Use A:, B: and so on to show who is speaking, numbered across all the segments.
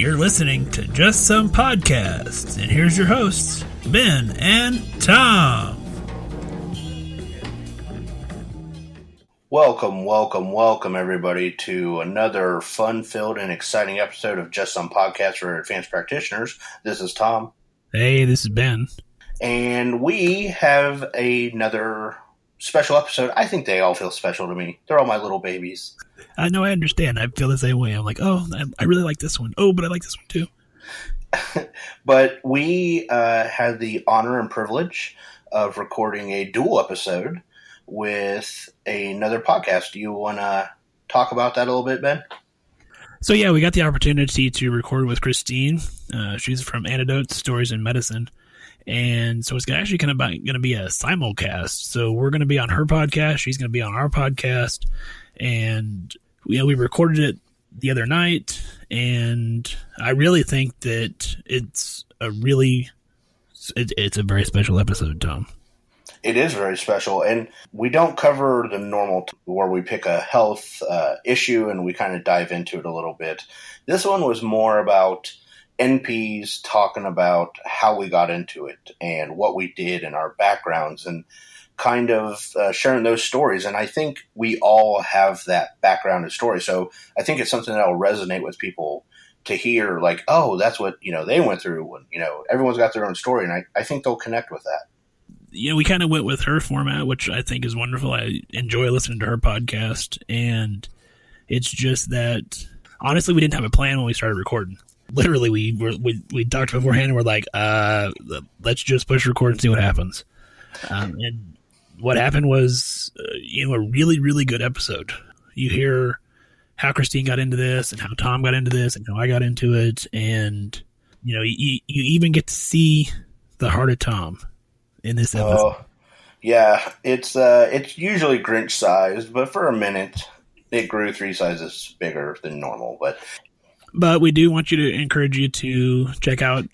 A: You're listening to Just Some Podcasts, and here's your hosts, Ben and Tom.
B: Welcome, welcome, welcome, everybody, to another fun filled and exciting episode of Just Some Podcasts for Advanced Practitioners. This is Tom.
A: Hey, this is Ben.
B: And we have another special episode. I think they all feel special to me. They're all my little babies.
A: I know I understand. I feel the same way. I'm like, oh, I, really like this one. Oh, but I like this one too.
B: but we uh, had the honor and privilege of recording a dual episode with another podcast. Do you want to talk about that a little bit, Ben?
A: So yeah, we got the opportunity to record with Christine. Uh, she's from Antidotes, Stories in Medicine, and so it's actually kind of going to be a simulcast. So we're going to be on her podcast. She's going to be on our podcast, and know, we recorded it the other night, and I really think that it's a really it, it's a very special episode, Tom.
B: It is very special, and we don't cover the normal t- where we pick a health uh, issue and we kind of dive into it a little bit. This one was more about NPs talking about how we got into it and what we did and our backgrounds and kind of uh, sharing those stories. And I think we all have that background and story. So I think it's something that will resonate with people to hear, like, oh, that's what, you know, they went through. When, you know, everyone's got their own story. And I, I think they'll connect with that.
A: Yeah, we kind of went with her format, which I think is wonderful. I enjoy listening to her podcast. And it's just that, honestly, we didn't have a plan when we started recording literally we were we, we talked beforehand and we're like uh let's just push record and see what happens um, and what happened was, uh, you know, a really, really good episode. You hear how Christine got into this and how Tom got into this and how I got into it. And, you know, you, you even get to see the heart of Tom in this episode. Oh,
B: yeah. It's, uh, it's usually Grinch sized, but for a minute it grew three sizes bigger than normal. But,
A: but we do want you to encourage you to check out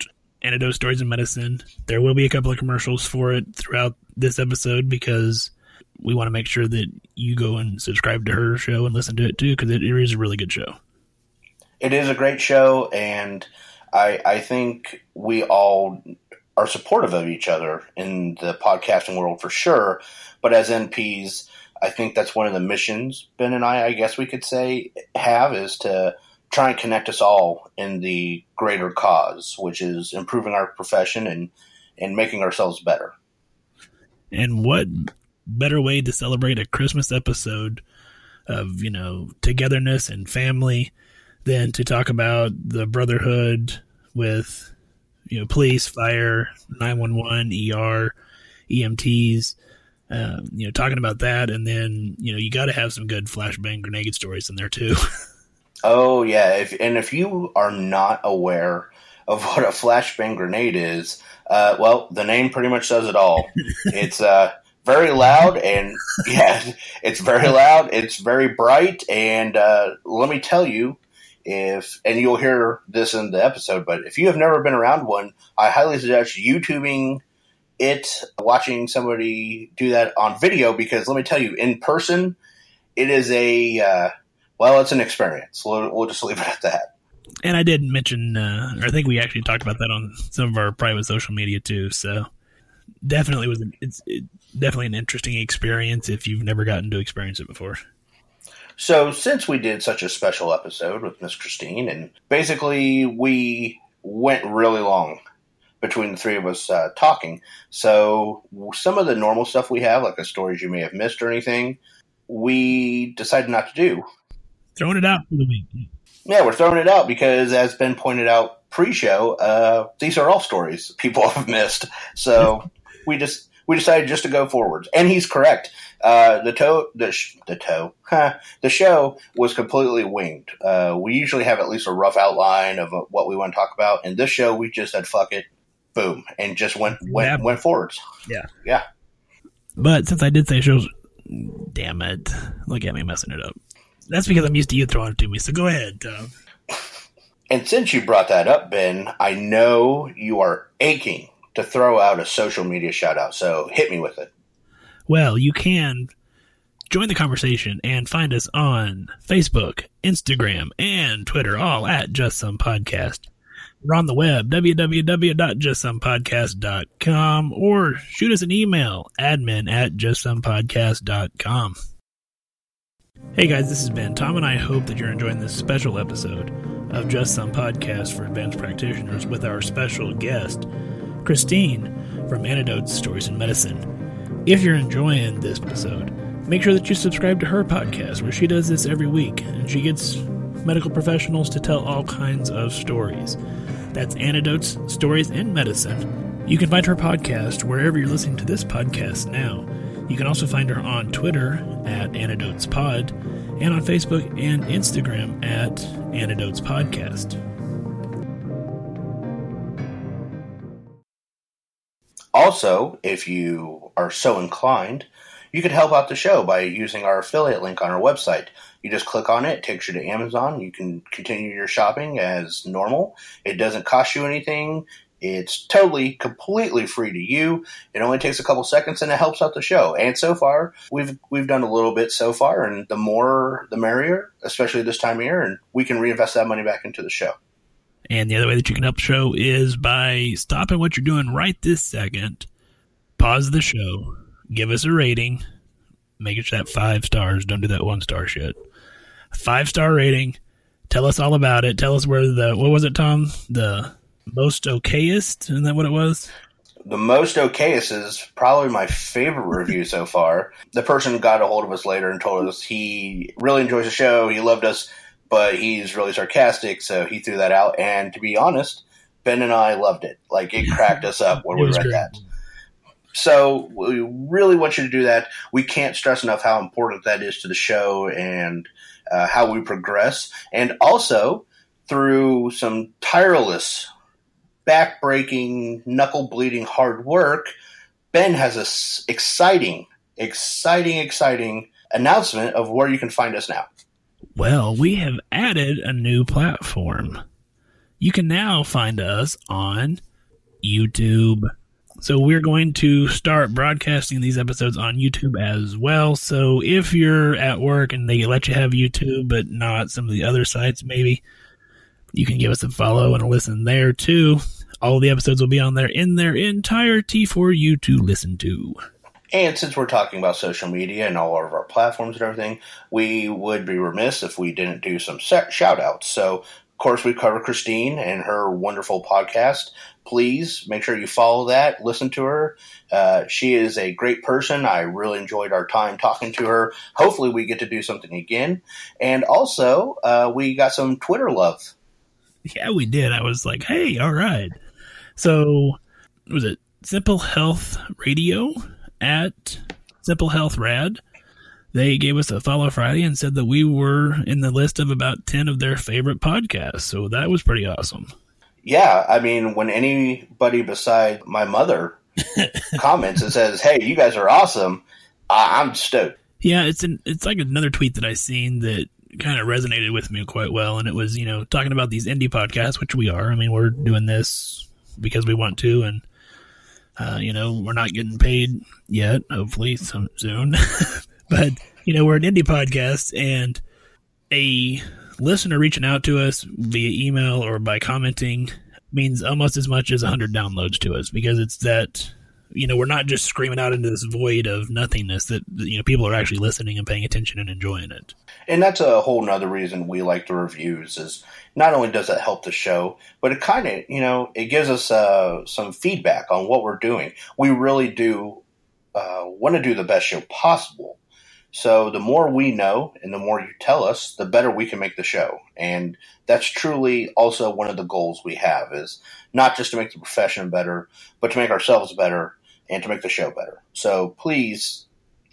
A: Antidote Stories in Medicine. There will be a couple of commercials for it throughout this episode because we want to make sure that you go and subscribe to her show and listen to it too because it, it is a really good show.
B: It is a great show, and I I think we all are supportive of each other in the podcasting world for sure. But as NPs, I think that's one of the missions Ben and I, I guess we could say, have is to try and connect us all in the greater cause, which is improving our profession and and making ourselves better.
A: And what better way to celebrate a Christmas episode of, you know, togetherness and family than to talk about the brotherhood with, you know, police, fire, 911, ER, EMTs, um, you know, talking about that. And then, you know, you got to have some good flashbang grenade stories in there too.
B: oh, yeah. If, and if you are not aware of what a flashbang grenade is, uh, well, the name pretty much says it all. it's uh, very loud, and yeah, it's very loud. It's very bright, and uh, let me tell you, if and you'll hear this in the episode, but if you have never been around one, I highly suggest YouTubing it, watching somebody do that on video, because let me tell you, in person, it is a uh, well, it's an experience. We'll, we'll just leave it at that
A: and I did mention, uh, or I think we actually talked about that on some of our private social media too. So definitely was it's it, definitely an interesting experience if you've never gotten to experience it before.
B: So since we did such a special episode with Miss Christine, and basically we went really long between the three of us uh, talking. So some of the normal stuff we have, like the stories you may have missed or anything, we decided not to do.
A: Throwing it out for the week.
B: Yeah, we're throwing it out because, as Ben pointed out pre-show, uh, these are all stories people have missed. So we just we decided just to go forwards. And he's correct. Uh, the toe, the sh- the toe, huh, the show was completely winged. Uh, we usually have at least a rough outline of uh, what we want to talk about. And this show, we just said fuck it, boom, and just went went
A: Yeah.
B: went forwards.
A: Yeah.
B: Yeah.
A: But since I did say shows, damn it, look at me messing it up. That's because I'm used to you throwing it to me. So go ahead, Tom.
B: And since you brought that up, Ben, I know you are aching to throw out a social media shout out. So hit me with it.
A: Well, you can join the conversation and find us on Facebook, Instagram, and Twitter, all at Just Some Podcast. We're on the web, www.justsomepodcast.com, or shoot us an email, admin at justsomepodcast.com. Hey guys, this is Ben. Tom and I hope that you're enjoying this special episode of Just Some Podcast for Advanced Practitioners with our special guest, Christine from Antidotes, Stories in Medicine. If you're enjoying this episode, make sure that you subscribe to her podcast where she does this every week and she gets medical professionals to tell all kinds of stories. That's Antidotes, Stories in Medicine. You can find her podcast wherever you're listening to this podcast now. You can also find her on Twitter at Antidotes Pod and on Facebook and Instagram at Antidotes Podcast.
B: Also, if you are so inclined, you could help out the show by using our affiliate link on our website. You just click on it, it takes you to Amazon. You can continue your shopping as normal. It doesn't cost you anything. It's totally, completely free to you. It only takes a couple seconds and it helps out the show. And so far, we've we've done a little bit so far, and the more the merrier, especially this time of year, and we can reinvest that money back into the show.
A: And the other way that you can help the show is by stopping what you're doing right this second, pause the show, give us a rating, make it that five stars. Don't do that one star shit. Five star rating. Tell us all about it. Tell us where the what was it, Tom? The most okayest? Isn't that what it was?
B: the most okayest is probably my favorite review so far. The person got a hold of us later and told us he really enjoys the show. He loved us, but he's really sarcastic, so he threw that out. And to be honest, Ben and I loved it. Like it cracked us up when
A: It
B: we read
A: great.
B: that. So we really want you to do that. We can't stress enough how important that is to the show and uh, how we progress. And also through some tireless, back-breaking, knuckle-bleeding hard work, Ben has a s- exciting, exciting, exciting announcement of where you can find us now.
A: Well, we have added a new platform. You can now find us on YouTube. So we're going to start broadcasting these episodes on YouTube as well. So if you're at work and they let you have YouTube, but not some of the other sites, maybe you can give us a follow and a listen there too. All the episodes will be on there in their entirety for you to listen to.
B: And since we're talking about social media and all of our platforms and everything, we would be remiss if we didn't do some shout outs. So, of course, we cover Christine and her wonderful podcast. Please make sure you follow that, listen to her. Uh, she is a great person. I really enjoyed our time talking to her. Hopefully, we get to do something again. And also, uh, we got some Twitter love.
A: Yeah, we did. I was like, hey, all right. So, was it Simple Health Radio at Simple Health Rad? They gave us a follow Friday and said that we were in the list of about 10 of their favorite podcasts. So that was pretty awesome.
B: Yeah, I mean, when anybody beside my mother comments and says, "Hey, you guys are awesome," I- I'm stoked.
A: Yeah, it's an it's like another tweet that I seen that kind of resonated with me quite well, and it was you know talking about these indie podcasts, which we are. I mean, we're doing this because we want to, and uh, you know we're not getting paid yet. Hopefully, some soon, but you know we're an indie podcast, and a listener reaching out to us via email or by commenting means almost as much as 100 downloads to us because it's that you know we're not just screaming out into this void of nothingness that you know people are actually listening and paying attention and enjoying it
B: And that's a whole nother reason we like the reviews is not only does it help the show, but it kind of, you know, it gives us uh, some feedback on what we're doing. We really do uh, want to do the best show possible. So the more we know and the more you tell us, the better we can make the show. And that's truly also one of the goals we have is not just to make the profession better, but to make ourselves better and to make the show better. So please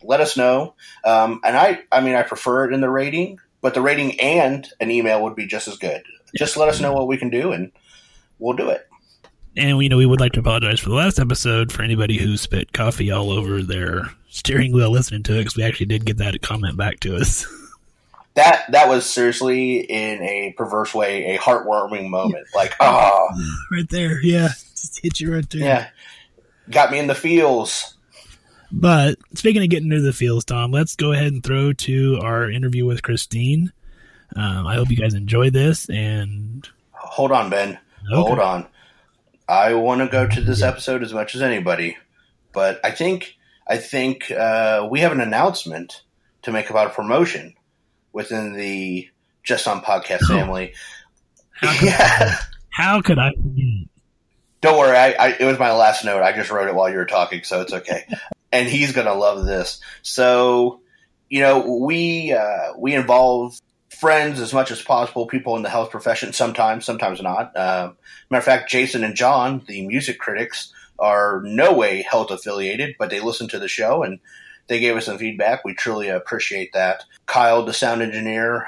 B: let us know. Um, and I, I mean, I prefer it in the rating, but the rating and an email would be just as good. Just let us know what we can do, and we'll do it.
A: And you know, we would like to apologize for the last episode for anybody who spit coffee all over their steering wheel listening to it, because we actually did get that comment back to us.
B: That that was seriously in a perverse way a heartwarming moment. Like, oh,
A: right there, yeah, just hit you right there.
B: yeah, got me in the feels.
A: But speaking of getting into the feels, Tom, let's go ahead and throw to our interview with Christine. Um, I hope you guys enjoy this. And
B: Hold on, Ben.
A: Okay.
B: Hold on. I want to go to this episode as much as anybody, but I think I think uh, we have an announcement to make about a promotion within the Just Some Podcast
A: Oh.
B: family.
A: how could,
B: Yeah.
A: how could I forget?
B: Don't worry, I, I, it was my last note. I just wrote it while you were talking, so it's okay. and he's gonna love this. So, you know, we uh, we involve friends as much as possible, people in the health profession. Sometimes, sometimes not. Um matter of fact, Jason and John, the music critics, are no way health affiliated, but they listen to the show and they gave us some feedback. We truly appreciate that. Kyle, the sound engineer,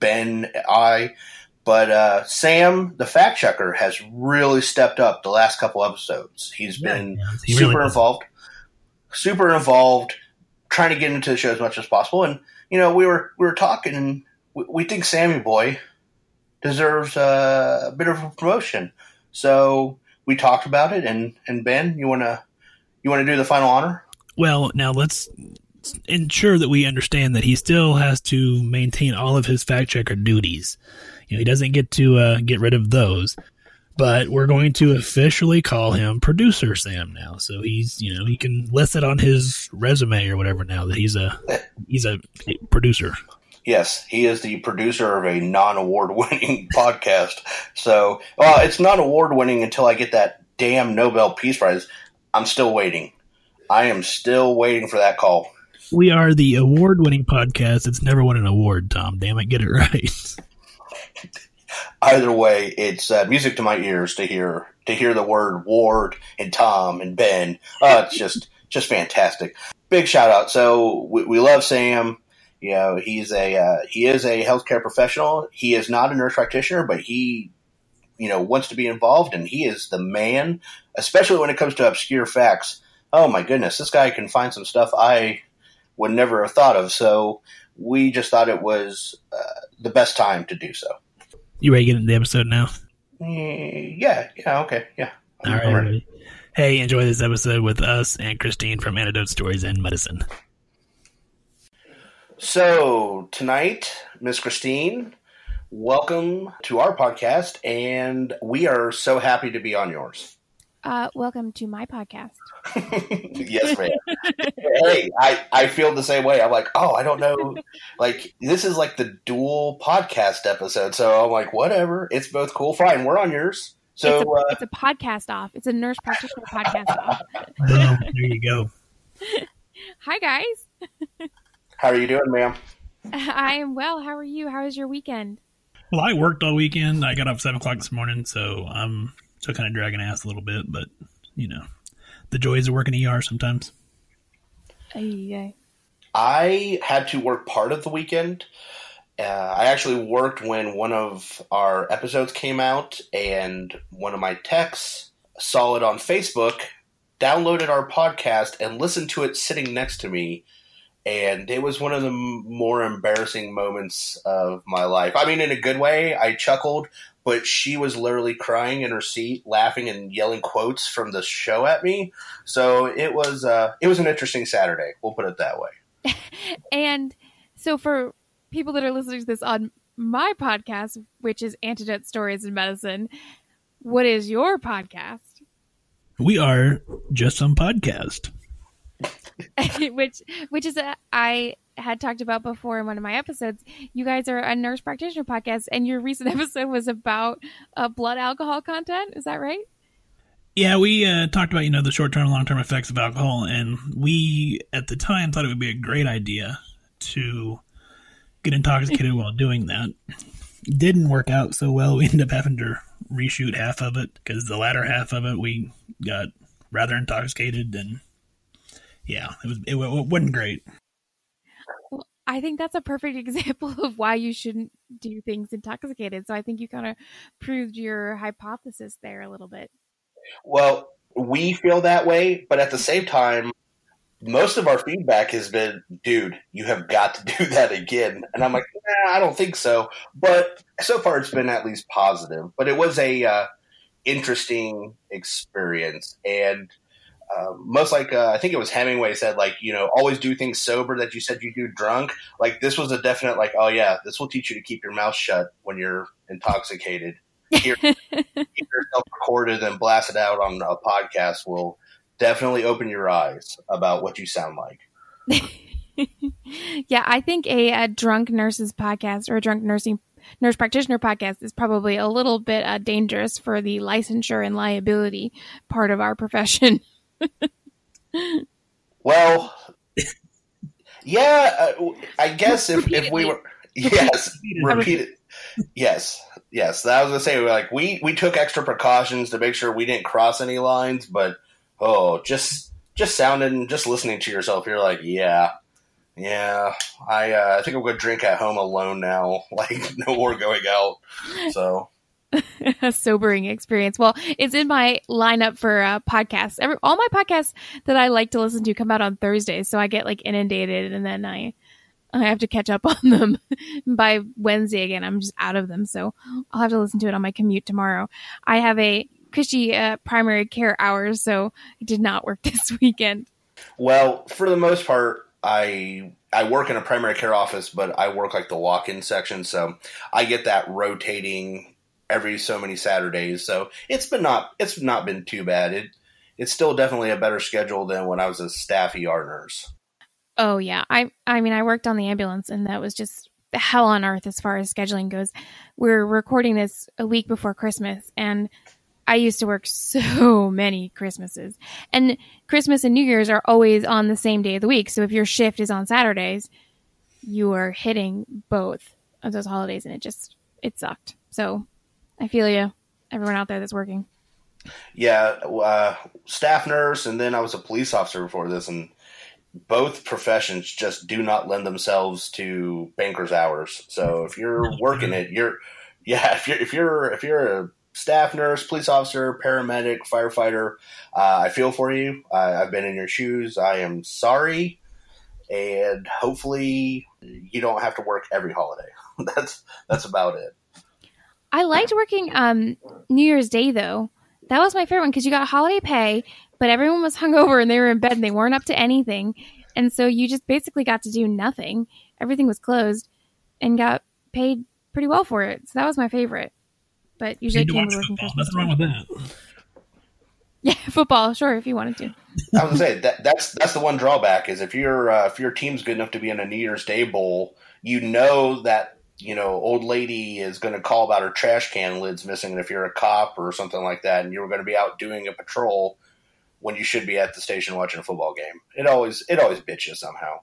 B: Ben, I, but uh, Sam, the fact checker, has really stepped up the last couple episodes. He's been
A: Yeah, he
B: super
A: does.
B: involved, super involved, trying to get into the show as much as possible. And you know, we were we were talking, and we, we think Sammy Boy deserves uh, a bit of a promotion. So we talked about it, and and Ben, you wanna you wanna do the final honor?
A: Well, now let's ensure that we understand that he still has to maintain all of his fact checker duties. You know, he doesn't get to uh, get rid of those. But we're going to officially call him producer Sam now. So he's, you know, he can list it on his resume or whatever now that he's a he's a producer.
B: Yes, he is the producer of a non-award winning podcast. So, well, it's not award winning until I get that damn Nobel Peace Prize. I'm still waiting. I am still waiting for that call.
A: We are the award-winning podcast It's never won an award. Tom, damn it, get it right.
B: Either way, it's uh, music to my ears to hear to hear the word Ward and Tom and Ben. Oh, it's just just fantastic. Big shout out. So we, we love Sam. You know, he's a uh, he is a healthcare professional. He is not a nurse practitioner, but he you know wants to be involved, and he is the man. Especially when it comes to obscure facts. Oh my goodness, this guy can find some stuff I would never have thought of. So we just thought it was uh, the best time to do so.
A: You ready to get into the episode now?
B: Eh, Yeah, yeah, okay, yeah.
A: All right. Hey, enjoy this episode with us and Christine from Antidote Stories and Medicine.
B: So tonight, Miss Christine, welcome to our podcast, and we are so happy to be on yours.
C: Uh, welcome to my podcast.
B: yes, ma'am. hey, I, I feel the same way. I'm like, oh, I don't know. Like, this is like the dual podcast episode. So I'm like, whatever. It's both cool. Fine. We're on yours. So,
C: it's, a,
B: uh,
C: it's a podcast off. It's a nurse practitioner podcast off.
A: There you go.
C: Hi guys,
B: how are you doing, ma'am?
C: I am well. How are you? How was your weekend?
A: Well, I worked all weekend. I got up seven o'clock this morning, so I'm still kind of dragging ass a little bit, but you know, the joys of working ER sometimes.
C: Ay,
B: I had to work part of the weekend. Uh, I actually worked when one of our episodes came out, and one of my techs saw it on Facebook, downloaded our podcast, and listened to it sitting next to me. And it was one of the m- more embarrassing moments of my life. I mean, in a good way. I chuckled, but she was literally crying in her seat, laughing and yelling quotes from the show at me. So it was uh, it was an interesting Saturday. We'll put it that way.
C: And so for people that are listening to this on my podcast, which is Antidote Stories in Medicine, what is your podcast?
A: We are just some podcast.
C: which which is a, I had talked about before in one of my episodes. You guys are a nurse practitioner podcast, and your recent episode was about uh, blood alcohol content. Is that right?
A: Yeah, we uh, talked about you know the short term and long term effects of alcohol, and we at the time thought it would be a great idea to get intoxicated while doing that. Didn't work out so well. We ended up having to reshoot half of it because the latter half of it we got rather intoxicated, and yeah, it was it, it wasn't great.
C: Well, I think that's a perfect example of why you shouldn't do things intoxicated. So I think you kind of proved your hypothesis there a little bit.
B: Well, we feel that way, but at the same time, most of our feedback has been, dude, you have got to do that again. And I'm like, nah, I don't think so. But so far, it's been at least positive. But it was a uh, interesting experience, and uh, most like uh, I think it was Hemingway said, like you know, always do things sober that you said you do drunk. Like this was a definite, like, oh yeah, this will teach you to keep your mouth shut when you're intoxicated. Hear, yourself recorded and blasted out on a podcast will definitely open your eyes about what you sound like.
C: yeah, I think a, a, drunk nurses podcast or a drunk nursing nurse practitioner podcast is probably a little bit uh, dangerous for the licensure and liability part of our profession.
B: well, yeah, uh, I guess if, if we were yes, repeat it. Yes, yes. That was gonna say like we we took extra precautions to make sure we didn't cross any lines, but oh, just just sounding, just listening to yourself, you're like, yeah, yeah. I uh, I think I'm gonna drink at home alone now. Like no more going out. So.
C: a sobering experience. Well, it's in my lineup for uh, podcasts. Every, all my podcasts that I like to listen to come out on Thursdays, so I get like inundated, and then I I have to catch up on them by Wednesday again. I'm just out of them, so I'll have to listen to it on my commute tomorrow. I have a cushy uh, primary care hours, so I did not work this weekend.
B: Well, for the most part, I I work in a primary care office, but I work like the walk-in section, so I get that rotating every so many Saturdays. So it's been not it's not been too bad. It it's still definitely a better schedule than when I was a staff ER nurse.
C: Oh yeah, I I mean I worked on the ambulance, and that was just hell on earth as far as scheduling goes. We're recording this a week before Christmas, and I used to work so many Christmases. And Christmas and New Year's are always on the same day of the week. So if your shift is on Saturdays, you are hitting both of those holidays and it just it sucked. So I feel you, everyone out there that's working.
B: Yeah, uh, staff nurse, and then I was a police officer before this, and both professions just do not lend themselves to banker's hours. So if you're working it, you're yeah. If you're if you're if you're a staff nurse, police officer, paramedic, firefighter. Uh, I feel for you. I've been in your shoes. I am sorry, and hopefully you don't have to work every holiday. that's that's about it.
C: I liked working um, New Year's Day though. That was my favorite one because you got holiday pay, but everyone was hungover and they were in bed and they weren't up to anything, and so you just basically got to do nothing. Everything was closed, and got paid pretty well for it. So that was my favorite but usually
A: you can't work Christmas. Nothing wrong with that.
C: Yeah, football, sure, if you wanted to.
B: I was gonna say that that's that's the one drawback is if your uh, if your team's good enough to be in a New Year's Day bowl, you know that you know old lady is going to call about her trash can lids missing, and if you're a cop or something like that, and you're going to be out doing a patrol when you should be at the station watching a football game, it always it always bitches somehow.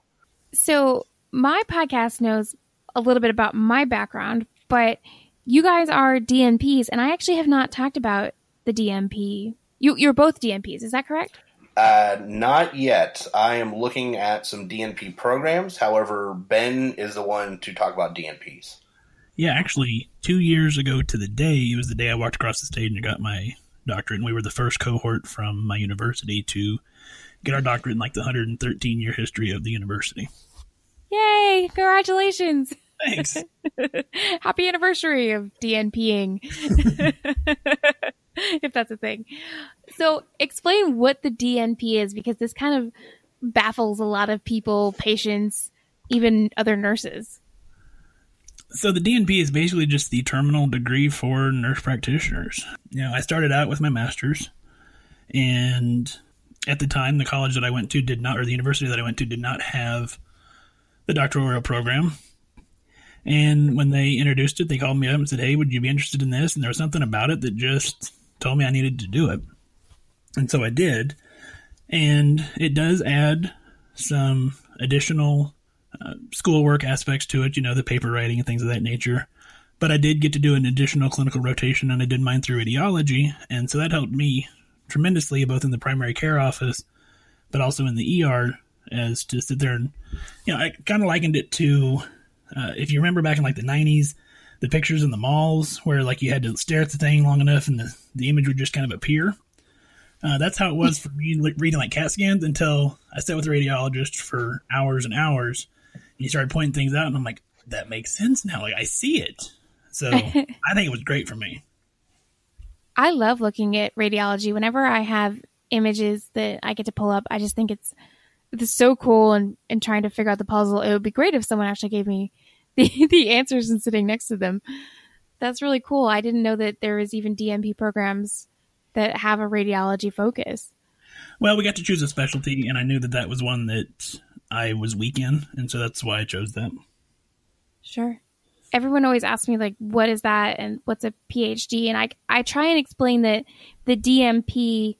C: So my podcast knows a little bit about my background, but you guys are DNPs, and I actually have not talked about the DNP. You, you're both DNPs, is that correct?
B: Uh, not yet. I am looking at some DNP programs. However, Ben is the one to talk about DNPs.
A: Yeah, actually, two years ago to the day, it was the day I walked across the stage and got my doctorate, and we were the first cohort from my university to get our doctorate in like the 113 year history of the university.
C: Yay! Congratulations!
A: Thanks.
C: Happy anniversary of DNPing. if that's a thing. So, explain what the DNP is because this kind of baffles a lot of people, patients, even other nurses.
A: So, the DNP is basically just the terminal degree for nurse practitioners. You know, I started out with my master's, and at the time, the college that I went to did not, or the university that I went to did not have the doctoral program. And when they introduced it, they called me up and said, Hey, would you be interested in this? And there was something about it that just told me I needed to do it. And so I did. And it does add some additional uh, schoolwork aspects to it, you know, the paper writing and things of that nature. But I did get to do an additional clinical rotation and I did mine through radiology. And so that helped me tremendously, both in the primary care office, but also in the ER, as to sit there and, you know, I kind of likened it to, uh, if you remember back in like the 90s, the pictures in the malls where like you had to stare at the thing long enough and the, the image would just kind of appear. Uh, that's how it was for me reading like CAT scans until I sat with a radiologist for hours and hours. And he started pointing things out, and I'm like, that makes sense now. Like I see it. So I think it was great for me.
C: I love looking at radiology. Whenever I have images that I get to pull up, I just think it's it's so cool and, and trying to figure out the puzzle. It would be great if someone actually gave me the, the answers and sitting next to them. That's really cool. I didn't know that there was even DNP programs that have a radiology focus.
A: Well, we got to choose a specialty, and I knew that that was one that I was weak in, and so that's why I chose that.
C: Sure. Everyone always asks me like, "What is that?" and "What's a PhD?" and I I try and explain that the DNP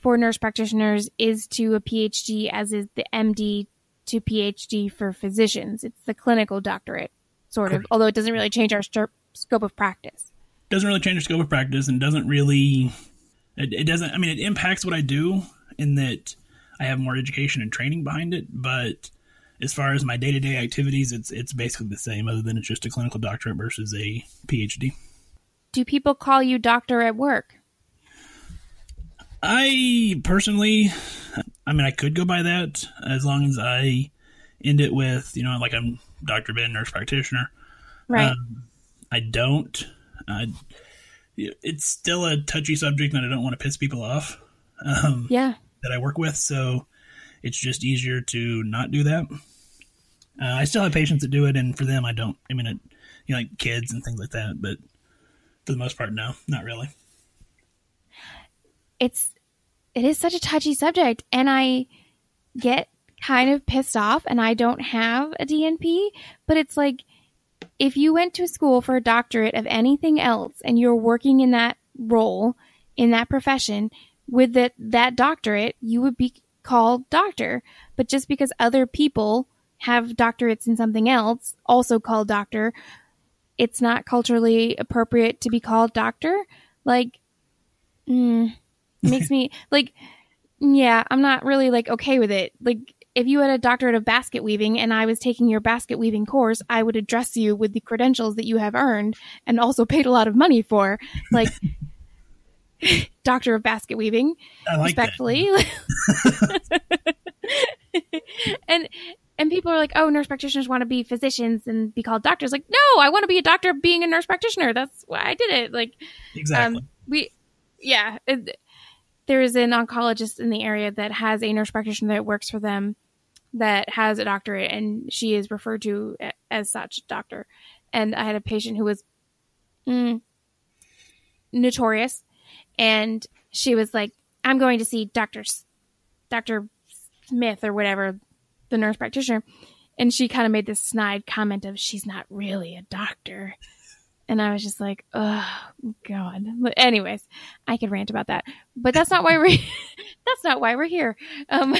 C: for nurse practitioners is to a PhD as is the MD to PhD for physicians. It's the clinical doctorate, sort of, although it doesn't really change our st- scope of practice.
A: Doesn't really change the scope of practice and doesn't really, it, it doesn't, I mean, it impacts what I do in that I have more education and training behind it, but as far as my day to day activities, it's it's basically the same, other than it's just a clinical doctorate versus a PhD.
C: Do people call you doctor at work?
A: I personally, I mean, I could go by that as long as I end it with, you know, like I'm Dr. Ben, nurse practitioner.
C: Right. Um,
A: I don't. Uh, it's still a touchy subject, and I don't want to piss people off.
C: Um, yeah.
A: That I work with, so it's just easier to not do that. Uh, I still have patients that do it, and for them, I don't. I mean, it, you know, like kids and things like that, but for the most part, no, not really.
C: It's it is such a touchy subject, and I get kind of pissed off, and I don't have a DNP, but it's like if you went to school for a doctorate of anything else, and you're working in that role in that profession with that that doctorate, you would be called doctor. But just because other people have doctorates in something else, also called doctor, it's not culturally appropriate to be called doctor. Like, mm, makes me like, yeah, I'm not really like okay with it. Like, if you had a doctorate of basket weaving and I was taking your basket weaving course, I would address you with the credentials that you have earned and also paid a lot of money for. Like, doctor of basket weaving,
A: like
C: respectfully. and and people are like, "Oh, nurse practitioners want to be physicians and be called doctors." Like, no, I want to be a doctor being a nurse practitioner. That's why I did it. Like,
A: exactly. Um,
C: we, yeah, it, there is an oncologist in the area that has a nurse practitioner that works for them that has a doctorate, and she is referred to as such doctor. And I had a patient who was mm, notorious and she was like, "I'm going to see Doctor Doctor Smith or whatever, the nurse practitioner," and she kind of made this snide comment of, "She's not really a doctor." And I was just like, oh God. But anyways, I could rant about that, but that's not why we're that's not why we're here. Um,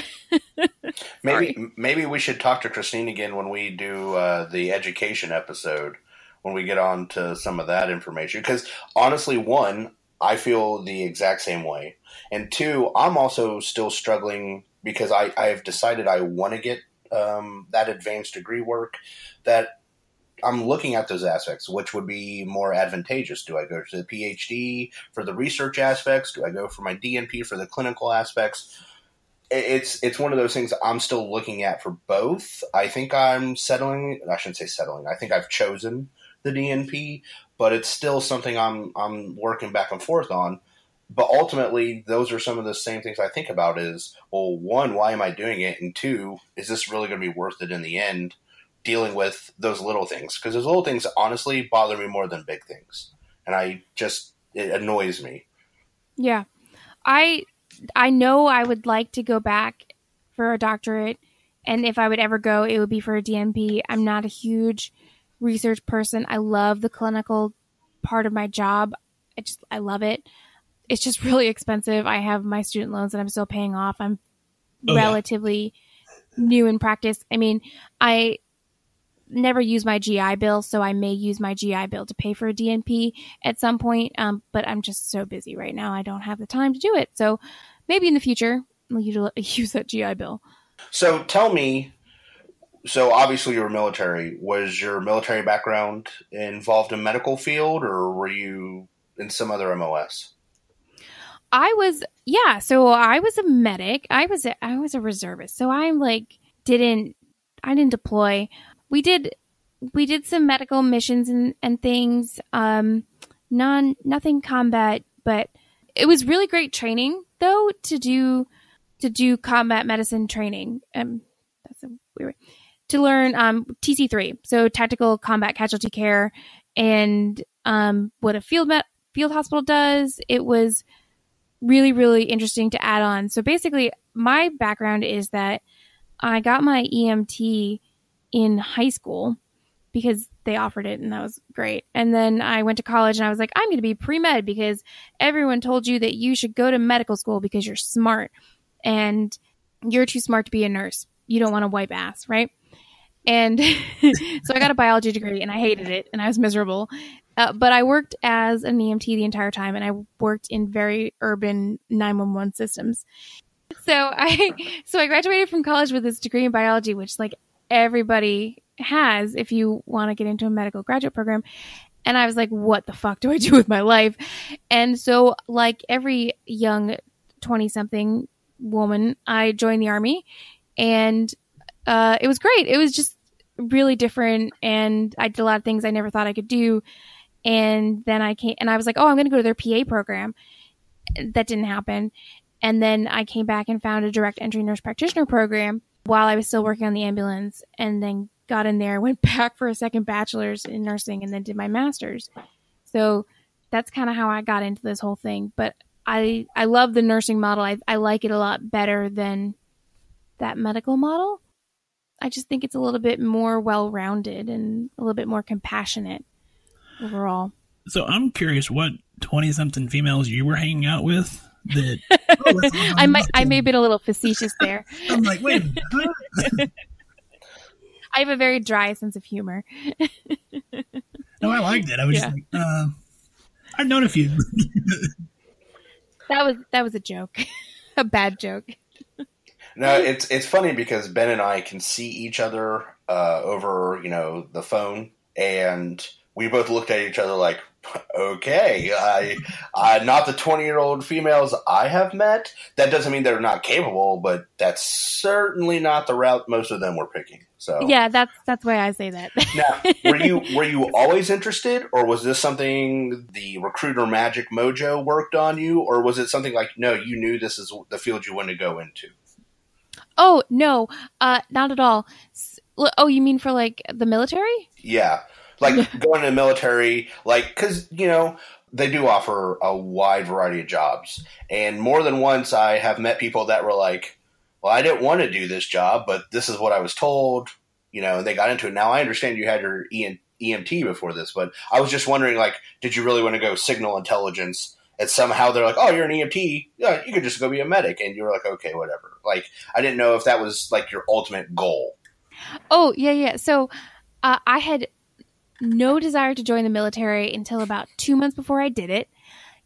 B: maybe maybe we should talk to Christine again when we do uh, the education episode when we get on to some of that information. Because honestly, one, I feel the exact same way. And two, I'm also still struggling because I, I've decided I want to get um, that advanced degree work that I'm looking at those aspects. Which would be more advantageous? Do I go to the PhD for the research aspects? Do I go for my DNP for the clinical aspects? It's it's one of those things I'm still looking at for both. I think I'm settling. I shouldn't say settling. I think I've chosen the DNP, but it's still something I'm I'm working back and forth on. But ultimately, those are some of the same things I think about. Is well, one, why am I doing it, and two, is this really going to be worth it in the end? Dealing with those little things because those little things honestly bother me more than big things, and I just it annoys me.
C: Yeah, I I know I would like to go back for a doctorate, and if I would ever go, it would be for a DNP. I'm not a huge research person. I love the clinical part of my job. I just I love it. It's just really expensive. I have my student loans that I'm still paying off. I'm oh, relatively yeah. new in practice. I mean, I never use my GI Bill, so I may use my GI Bill to pay for a DNP at some point. Um, but I'm just so busy right now, I don't have the time to do it. So maybe in the future, I'll use that GI Bill.
B: So tell me, so obviously you were military. Was your military background involved in medical field, or were you in some other MOS?
C: I was yeah, so I was a medic. I was a, I was a reservist. So I'm like didn't I didn't deploy. We did we did some medical missions and and things um none nothing combat, but it was really great training though to do to do combat medicine training. Um that's a weird to learn um TC3, so tactical combat casualty care and um what a field met field hospital does. It was really, really interesting to add on. So basically, my background is that I got my EMT in high school because they offered it and that was great. And then I went to college and I was like, I'm going to be pre med because everyone told you that you should go to medical school because you're smart and you're too smart to be a nurse. You don't want to wipe ass, right? And so I got a biology degree and I hated it and I was miserable. Uh, but I worked as an EMT the entire time, and I worked in very urban 911 systems. So I so I graduated from college with this degree in biology, which like everybody has if you want to get into a medical graduate program. And I was like, what the fuck do I do with my life? And so, like every young 20 something woman, I joined the army and uh, it was great. It was just really different. And I did a lot of things I never thought I could do. And then I came and I was like, oh, I'm going to go to their PA program. That didn't happen. And then I came back and found a direct entry nurse practitioner program while I was still working on the ambulance and then got in there, went back for a second bachelor's in nursing and then did my master's. So that's kind of how I got into this whole thing. But I, I love the nursing model. I, I like it a lot better than that medical model. I just think it's a little bit more well rounded and a little bit more compassionate overall.
A: So I'm curious what twenty something females you were hanging out with that
C: oh, I might I may have been a little facetious there.
A: I'm like, wait
C: I have a very dry sense of humor.
A: no, I liked it. I was yeah. just like, uh, I've known a few.
C: that was that was a joke. a bad joke.
B: No, it's it's funny because Ben and I can see each other uh, over, you know, the phone and we both looked at each other like, okay, I, I not the twenty year old females I have met. That doesn't mean they're not capable, but that's certainly not the route most of them were picking. So
C: yeah, that's that's why I say that.
B: now, were you were you always interested, or was this something the recruiter magic mojo worked on you, or was it something like no, you knew this is the field you wanted to go into?
C: Oh no, uh, not at all. Oh, you mean for like the military?
B: Yeah like going to the military, like because you know they do offer a wide variety of jobs, and more than once I have met people that were like, "Well, I didn't want to do this job, but this is what I was told," you know, and they got into it. Now I understand you had your EMT before this, but I was just wondering, like, did you really want to go signal intelligence? And somehow they're like, "Oh, you're an EMT. Yeah, you could just go be a medic." And you were like, "Okay, whatever." Like, I didn't know if that was like your ultimate goal.
C: Oh yeah, yeah. So uh, I had no desire to join the military until about two months before I did it.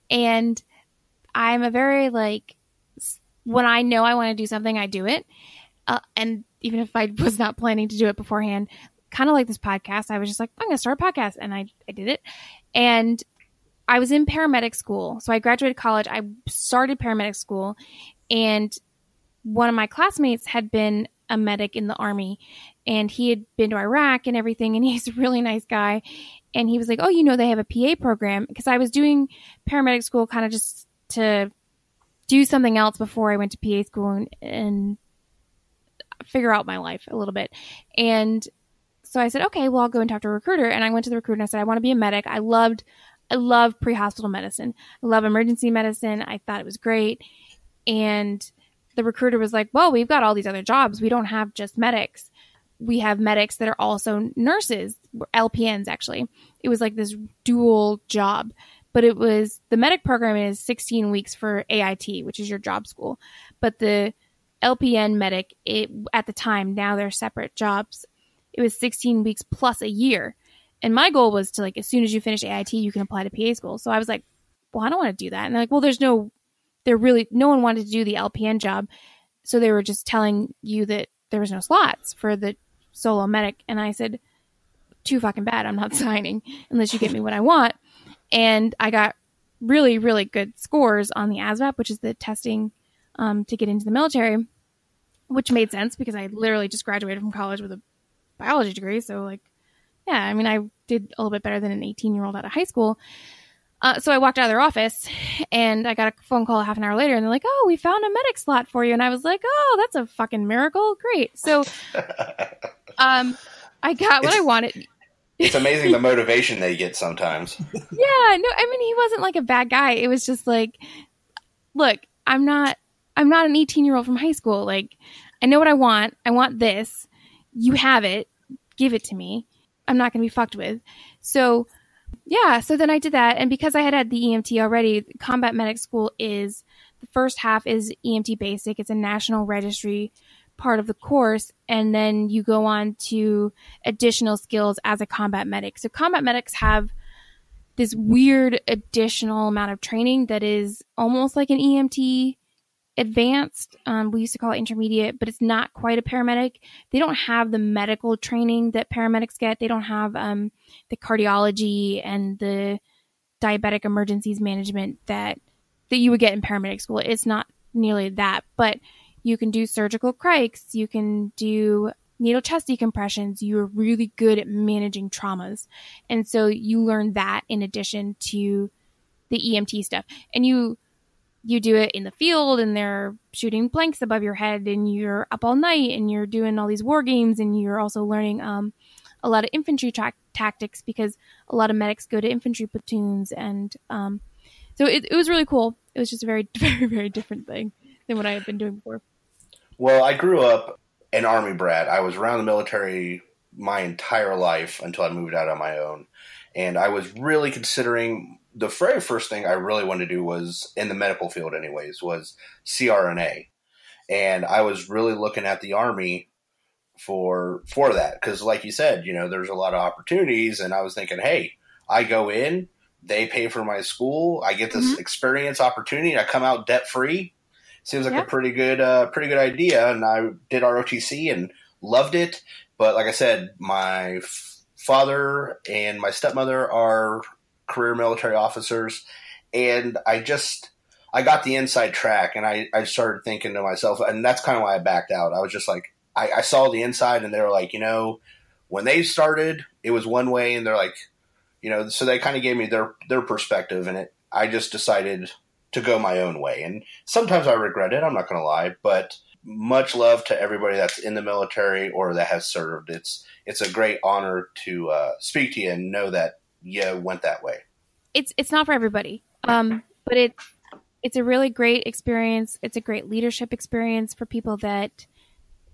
C: And I'm a very like, when I know I want to do something, I do it. Uh, and even if I was not planning to do it beforehand, kind of like this podcast, I was just like, I'm going to start a podcast. And I, I did it. And I was in paramedic school. So I graduated college. I started paramedic school. And one of my classmates had been a medic in the army and he had been to Iraq and everything and he's a really nice guy and he was like, "Oh, you know they have a PA program because I was doing paramedic school kind of just to do something else before I went to PA school and, and figure out my life a little bit." And so I said, "Okay, well, I'll go and talk to a recruiter." And I went to the recruiter and I said, "I want to be a medic. I loved I love pre-hospital medicine. I love emergency medicine. I thought it was great." And the recruiter was like, Well, we've got all these other jobs. We don't have just medics. We have medics that are also nurses, LPNs actually. It was like this dual job. But it was the medic program is 16 weeks for AIT, which is your job school. But the LPN medic, it, at the time, now they're separate jobs. it was 16 weeks plus a year. And my goal was to like, as soon as you finish AIT, you can apply to PA school. So I was like, well, I don't want to do that. And they're like, well, there's no, there really, no one wanted to do the LPN job. So they were just telling you that there was no slots for the solo medic. And I said, too fucking bad. I'm not signing unless you get me what I want. And I got really, really good scores on the ASVAB, which is the testing um, to get into the military, which made sense because I literally just graduated from college with a biology degree. So, like, yeah, I mean, I did a little bit better than an 18 year old out of high school. Uh, so I walked out of their office and I got a phone call half an hour later and they're like, Oh, we found a medic slot for you. And I was like, Oh, that's a fucking miracle. Great. So, um, I got what
B: It's-
C: I wanted.
B: It's amazing the motivation they get sometimes.
C: yeah, no, I mean he wasn't like a bad guy. It was just like, look, I'm not, I'm not an 18 year old from high school. Like, I know what I want. I want this. You have it. Give it to me. I'm not going to be fucked with. So, yeah. So then I did that, and because I had had the EMT already, combat medic school is the first half is EMT basic. It's a national registry part of the course and then you go on to additional skills as a combat medic. So combat medics have this weird additional amount of training that is almost like an EMT advanced. Um, we used to call it intermediate, but it's not quite a paramedic. They don't have the medical training that paramedics get. They don't have um, the cardiology and the diabetic emergencies management that that you would get in paramedic school. It's not nearly that, but you can do surgical crics, you can do needle chest decompressions. You're really good at managing traumas. And so you learn that in addition to the EMT stuff. And you you do it in the field and they're shooting blanks above your head and you're up all night and you're doing all these war games and you're also learning um, a lot of infantry tra- tactics because a lot of medics go to infantry platoons and um, so it, it was really cool. It was just a very very very different thing than what I had been doing before.
B: Well, I grew up an army brat. I was around the military my entire life until I moved out on my own. And I was really considering the very first thing I really wanted to do was in the medical field anyways was CRNA. And I was really looking at the army for for that cuz like you said, you know, there's a lot of opportunities and I was thinking, "Hey, I go in, they pay for my school, I get this
C: Mhm.
B: experience opportunity, I come out debt free." Seems like
C: Yeah.
B: a pretty good, uh, pretty good idea. And I did ROTC and loved it. But like I said, my f- father and my stepmother are career military officers, and I just I got the inside track, and I I started thinking to myself, and that's kind of why I backed out. I was just like, I, I saw the inside, and they were like, you know, when they started, it was one way, and they're like, you know, so they kind of gave me their their perspective, and it. I just decided to go my own way, and sometimes I regret it. I'm not going to lie, but much love to everybody that's in the military or that has served. It's it's a great honor to uh, speak to you and know that you went that way.
C: it's it's not for everybody. Um, but it it's a really great experience. It's a great leadership experience for people that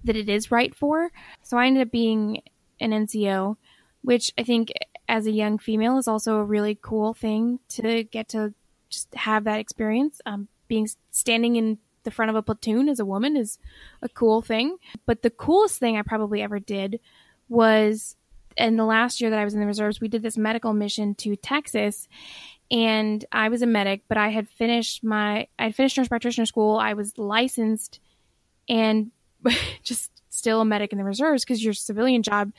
C: that it is right for. So I ended up being an NCO, which I think as a young female is also a really cool thing to get to just have that experience. Um, being standing in the front of a platoon as a woman is a cool thing. But the coolest thing I probably ever did was in the last year that I was in the reserves, we did this medical mission to Texas and I was a medic, but I had finished my I had finished nurse practitioner school. I was licensed and just still a medic in the reserves because your civilian job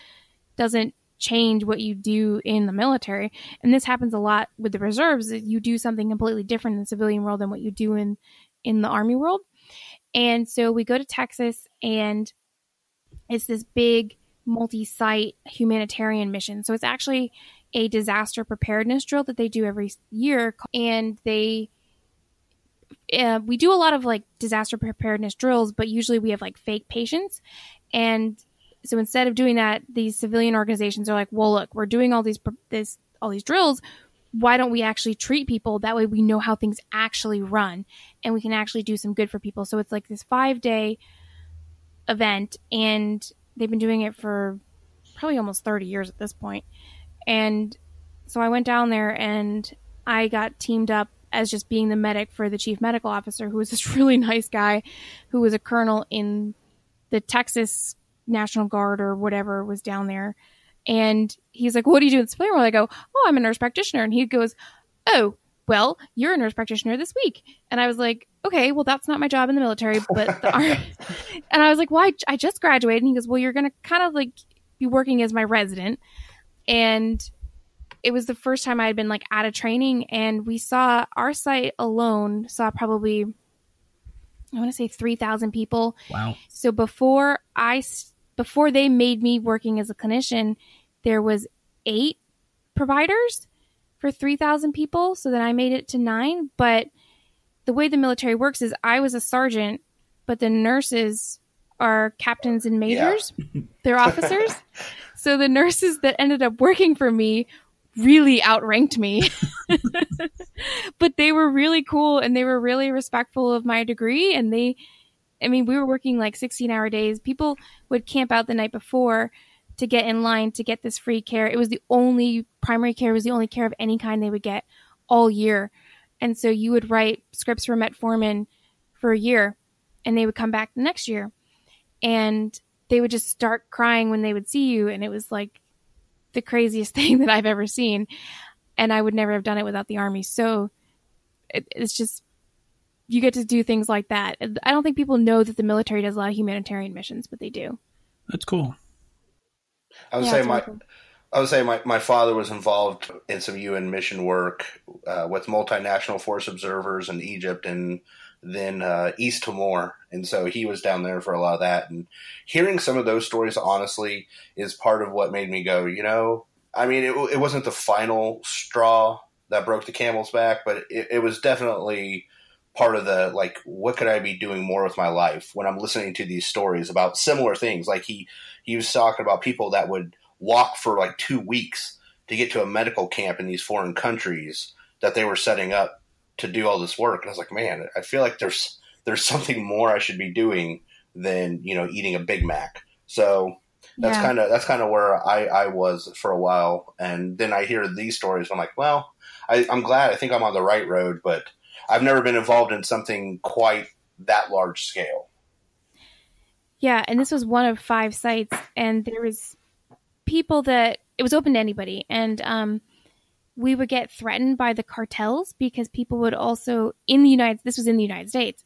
C: doesn't change what you do in the military. And this happens a lot with the reserves. You do something completely different in the civilian world than what you do in in the army world. And so we go to Texas and it's this big multi-site humanitarian mission. So it's actually a disaster preparedness drill that they do every year. And they uh, we do a lot of like disaster preparedness drills but usually we have like fake patients. And so instead of doing that these civilian organizations are like well look we're doing all these this all these drills. Why don't we actually treat people? That way we know how things actually run and we can actually do some good for people. So it's like this five day event and they've been doing it for probably almost 30 years at this point and so I went down there and I got teamed up as just being the medic for the chief medical officer, who was this really nice guy who was a colonel in the Texas National Guard or whatever was down there. And he's like, What do you do in civilian world? I go, Oh, I'm a nurse practitioner. And he goes, Oh, well, you're a nurse practitioner this week. And I was like, okay, well, that's not my job in the military, but the army. and I was like, well, I, I just graduated. And he goes, well, you're going to kind of like be working as my resident. And it was the first time I had been like out of training. And we saw our site alone saw probably, I want to say 3,000 people.
A: Wow.
C: So before I, before they made me working as a clinician, there was eight providers for 3,000 people. So then I made it to nine. But the way the military works is I was a sergeant, but the nurses are captains and majors. Yeah. They're officers. so the nurses that ended up working for me really outranked me. but they were really cool and they were really respectful of my degree. And they, I mean, we were working like 16 hour days. People would camp out the night before to get in line to get this free care. It was the only primary care was the only care of any kind they would get all year. And so you would write scripts for metformin for a year and they would come back the next year and they would just start crying when they would see you and it was like the craziest thing that I've ever seen. And I would never have done it without the army. So it, it's just you get to do things like that. I don't think people know that the military does a lot of humanitarian missions, but they do.
A: That's cool.
B: I would yeah, say my, cool. I would say my, my father was involved in some UN mission work uh, with multinational force observers in Egypt and then uh, East Timor, and so he was down there for a lot of that. And hearing some of those stories, honestly, is part of what made me go. You know, I mean, it, it wasn't the final straw that broke the camel's back, but it, it was definitely part of the like what could i be doing more with my life when i'm listening to these stories about similar things like he he was talking about people that would walk for like two weeks to get to a medical camp in these foreign countries that they were setting up to do all this work and i was like man i feel like there's there's something more i should be doing than you know eating a big mac so that's yeah. kind of that's kind of where I, I was for a while and then i hear these stories i'm like well I, i'm glad i think i'm on the right road but I've never been involved in something quite that large scale.
C: Yeah, and this was one of five sites, and there was people that it was open to anybody, and um, we would get threatened by the cartels because people would also in the United. States this was in the United States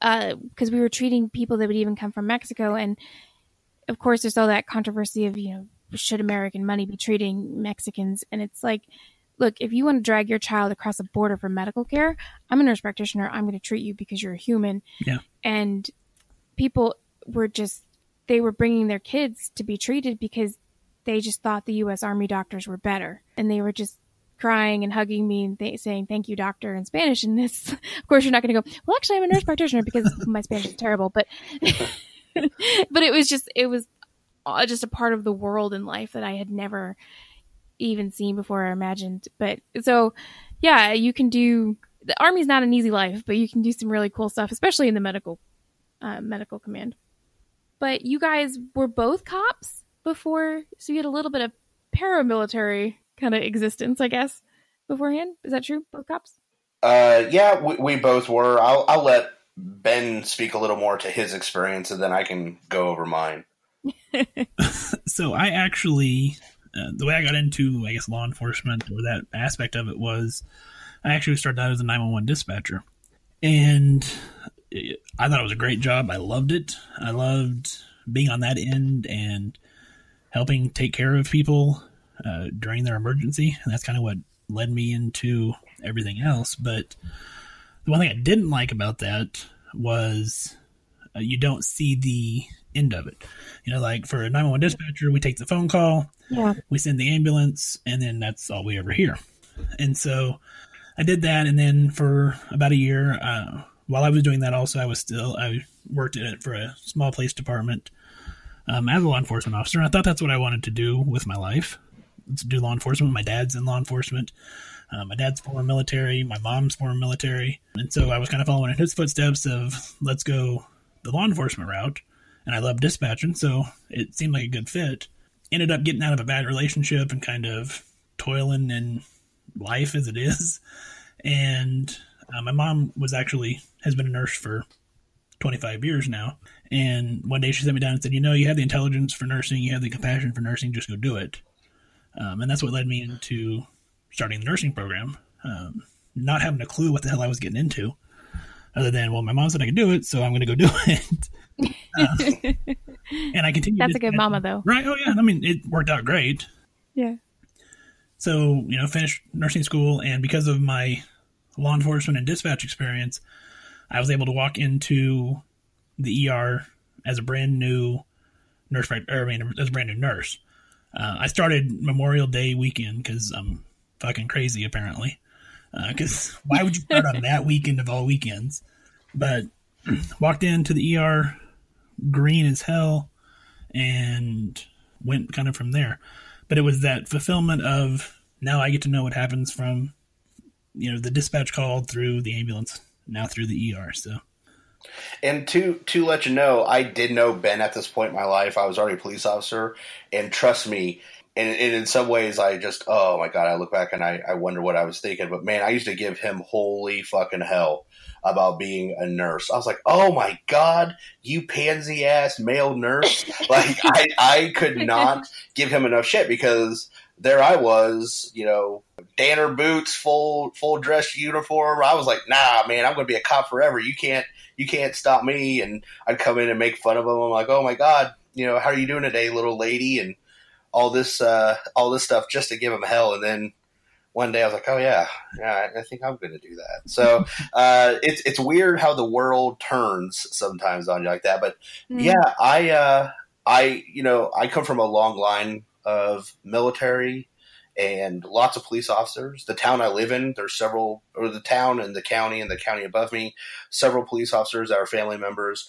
C: because uh, we were treating people that would even come from Mexico, and of course, there's all that controversy of you know should American money be treating Mexicans, and it's like look, if you want to drag your child across a border for medical care, I'm a nurse practitioner. I'm going to treat you because you're a human.
A: Yeah.
C: And people were just, they were bringing their kids to be treated because they just thought the U.S. Army doctors were better. And they were just crying and hugging me and th- saying, thank you, doctor, in Spanish. And this, of course, you're not going to go, well, actually, I'm a nurse practitioner because my Spanish is terrible. But, but it was just, it was just a part of the world and life that I had never even seen before or imagined. But so, yeah, you can do. The army's not an easy life, but you can do some really cool stuff, especially in the medical uh, medical command. But you guys were both cops before, so you had a little bit of paramilitary kind of existence, I guess, beforehand. Is that true? Both cops?
B: Uh, yeah, we, we both were. I'll, I'll let Ben speak a little more to his experience, and then I can go over mine.
A: so I actually uh, the way I got into, I guess, law enforcement or that aspect of it was I actually started out as a 911 dispatcher. And I thought it was a great job. I loved it. I loved being on that end and helping take care of people uh, during their emergency. And that's kind of what led me into everything else. But the one thing I didn't like about that was uh, you don't see the end of it. You know, like for a 911 dispatcher, we take the phone call,
C: yeah.
A: we send the ambulance, and then that's all we ever hear. And so I did that, and then for about a year, uh, while I was doing that, also I was still I worked in it for a small police department um, as a law enforcement officer. I thought that's what I wanted to do with my life. Let's do law enforcement. My dad's in law enforcement. Uh, my dad's former military. My mom's former military, and so I was kind of following in his footsteps of let's go the law enforcement route and I love dispatching, so it seemed like a good fit. Ended up getting out of a bad relationship and kind of toiling in life as it is. And uh, my mom was actually has been a nurse for 25 years now. And one day she sat me down and said, You know, you have the intelligence for nursing, you have the compassion for nursing, just go do it. Um, and that's what led me into starting the nursing program, um, not having a clue what the hell I was getting into, other than, well, my mom said I could do it, so I'm going to go do it. uh, and I continued.
C: That's a good mama, though.
A: Right. Oh, yeah. I mean, it worked out great.
C: Yeah.
A: So, you know, finished nursing school, and because of my law enforcement and dispatch experience, I was able to walk into the ER as a brand new nurse, I mean, as a brand new nurse. Uh, I started Memorial Day weekend because I'm fucking crazy, apparently. Because uh, why would you start on that weekend of all weekends? But walked into the ER green as hell and went kind of from there. But it was that fulfillment of now I get to know what happens from you know the dispatch call through the ambulance now through the ER. So
B: and to to let you know, I did know Ben at this point in my life. I was already a police officer, and trust me, and, and, in some ways, I just oh my god, I look back and I, I wonder what I was thinking. But man, I used to give him holy fucking hell about being a nurse. I was like, oh my god, you pansy ass male nurse! like I I could not give him enough shit because there I was, you know, Danner boots, full full dress uniform. I was like, nah, man, I'm going to be a cop forever. You can't you can't stop me. And I'd come in and make fun of them. I'm like, oh my god, you know, how are you doing today, little lady? And all this uh, all this stuff just to give them hell. And then one day I was like, oh yeah, yeah, I think I'm going to do that. So uh, it's it's weird how the world turns sometimes on you like that. But mm. yeah, I uh, I you know I come from a long line of military and lots of police officers. The town I live in, there's several, or the town and the county and the county above me, several police officers that are family members.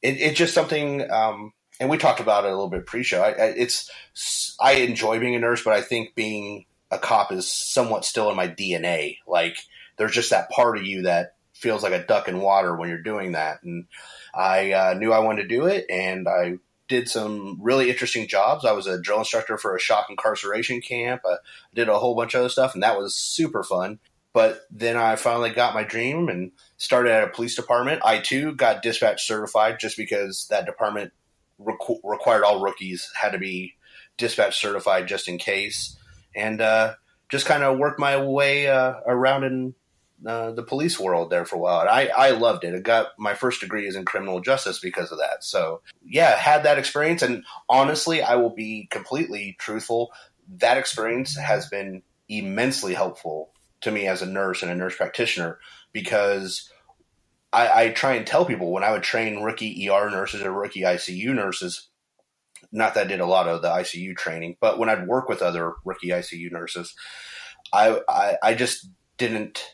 B: It, it's just something, um, and we talked about it a little bit pre-show. I, I, it's I enjoy being a nurse, but I think being a cop is somewhat still in my DNA. Like there's just that part of you that feels like a duck in water when you're doing that, and I uh, knew I wanted to do it, and I did some really interesting jobs. I was a drill instructor for a shock incarceration camp. I did a whole bunch of other stuff, and that was super fun. But then I finally got my dream and started at a police department. I too got dispatch certified just because that department requ- required all rookies had to be dispatch certified just in case, and uh, just kind of worked my way uh, around in the police world there for a while. And I, I loved it. I got my first degree is in criminal justice because of that. So yeah, had that experience. And honestly, I will be completely truthful. That experience has been immensely helpful to me as a nurse and a nurse practitioner because I, I try and tell people when I would train rookie ER nurses or rookie ICU nurses, not that I did a lot of the ICU training, but when I'd work with other rookie ICU nurses, I, I, I just didn't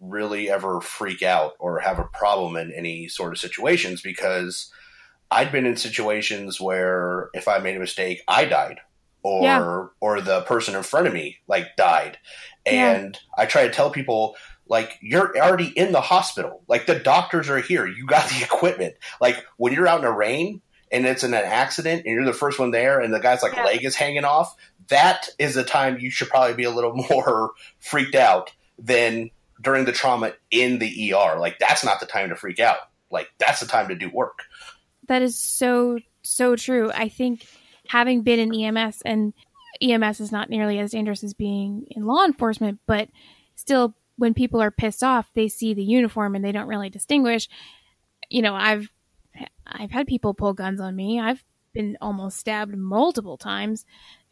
B: really ever freak out or have a problem in any sort of situations because I'd been in situations where if I made a mistake, I died or yeah. or the person in front of me like died. And yeah. I try to tell people like you're already in the hospital. Like the doctors are here. You got the equipment. Like when you're out in the rain and it's in an accident and you're the first one there and the guy's like yeah. leg is hanging off, that is the time you should probably be a little more freaked out than during the trauma in the ER. Like that's not the time to freak out. Like that's the time to do work.
C: That is so so true. I think having been in EMS and EMS is not nearly as dangerous as being in law enforcement, but still when people are pissed off, they see the uniform and they don't really distinguish. You know, I've I've had people pull guns on me. I've been almost stabbed multiple times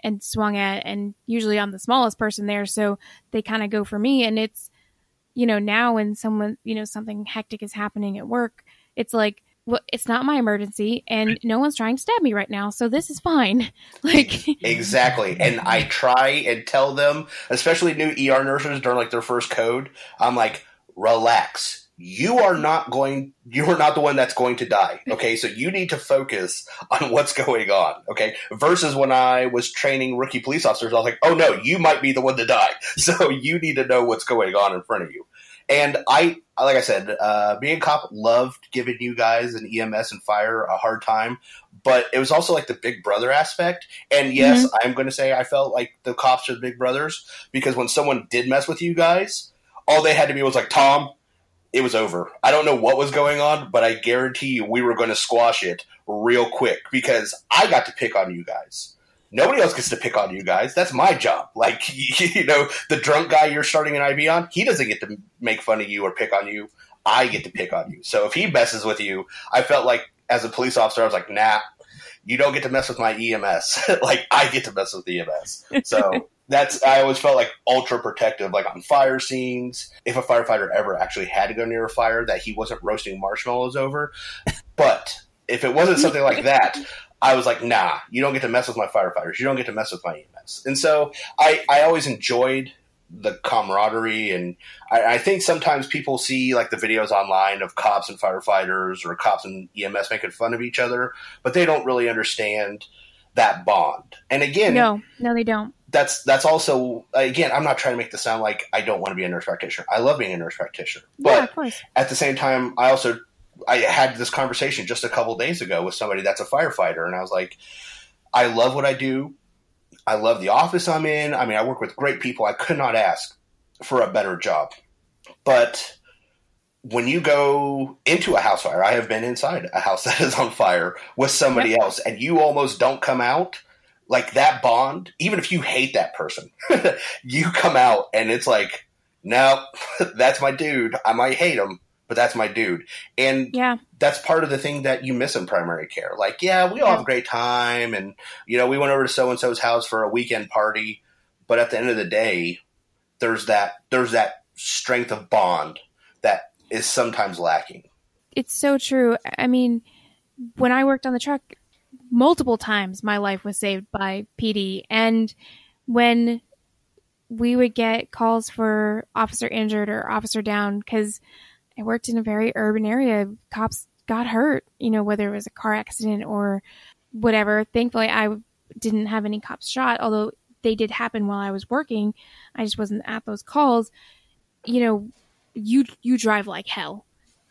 C: and swung at and usually I'm the smallest person there, so they kind of go for me and it's you know, now when someone, you know, something hectic is happening at work, it's like, well, it's not my emergency and no one's trying to stab me right now. So this is fine. like
B: Exactly. And I try and tell them, especially new ER nurses during like their first code, I'm like, relax. You are not going, you are not the one that's going to die. Okay. So you need to focus on what's going on. Okay. Versus when I was training rookie police officers, I was like, oh no, you might be the one to die. So you need to know what's going on in front of you. And I, like I said, uh, being a cop loved giving you guys an EMS and fire a hard time, but it was also like the big brother aspect. And yes, mm-hmm. I'm going to say I felt like the cops are the big brothers because when someone did mess with you guys, all they had to be was like, Tom, it was over. I don't know what was going on, but I guarantee you we were going to squash it real quick because I got to pick on you guys. Nobody else gets to pick on you guys. That's my job. Like, you know, the drunk guy you're starting an IV on, he doesn't get to make fun of you or pick on you. I get to pick on you. So if he messes with you, I felt like as a police officer, I was like, nah, you don't get to mess with my EMS. like, I get to mess with EMS. So that's I always felt like ultra protective, like on fire scenes. If a firefighter ever actually had to go near a fire, that he wasn't roasting marshmallows over. But if it wasn't something like that, I was like, nah, you don't get to mess with my firefighters. You don't get to mess with my EMS. And so I, I always enjoyed the camaraderie and I, I, think sometimes people see like the videos online of cops and firefighters or cops and EMS making fun of each other, but they don't really understand that bond. And again,
C: no, no, they don't.
B: that's that's also again i'm not trying to make this sound like i don't want to be a nurse practitioner. I love being a nurse practitioner. But yeah, at the same time i also i had this conversation just a couple days ago with somebody that's a firefighter and i was like i love what i do i love the office i'm in i mean i work with great people i could not ask for a better job but when you go into a house fire i have been inside a house that is on fire with somebody yep. else and you almost don't come out like that bond, even if you hate that person, you come out and it's like, no, that's my dude. I might hate him, but that's my dude. And
C: yeah.
B: that's part of the thing that you miss in primary care. Like, yeah, we all have a great time. And, you know, we went over to so and so's house for a weekend party. But at the end of the day, there's that, there's that strength of bond that is sometimes lacking.
C: It's so true. I mean, when I worked on the truck, multiple times my life was saved by PD. And when we would get calls for officer injured or officer down, because I worked in a very urban area, cops got hurt, you know, whether it was a car accident or whatever. Thankfully, I didn't have any cops shot, although they did happen while I was working. I just wasn't at those calls. You know, you you drive like hell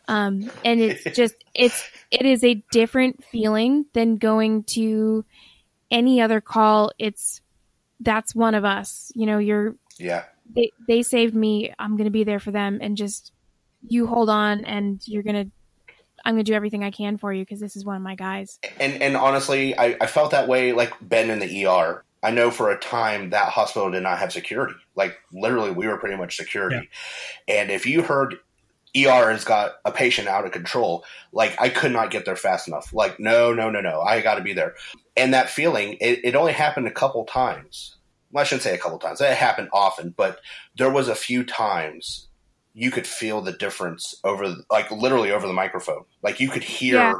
C: um, and it's just, it's, it is a different feeling than going to any other call. It's, that's one of us, you know, you're,
B: yeah,
C: they, they saved me. I'm going to be there for them and just, you hold on and you're going to, I'm going to do everything I can for you because this is one of my guys.
B: And, and honestly, I, I felt that way like Ben in the ER. I know for a time that hospital did not have security. Like literally, we were pretty much security. Yeah. And if you heard ER has got a patient out of control. Like I could not get there fast enough. Like no, no, no, no. I got to be there. And that feeling, it, it, only happened a couple times. Well, I shouldn't say a couple times. It happened often, but there was a few times you could feel the difference over, like literally over the microphone. Like you could hear. Yeah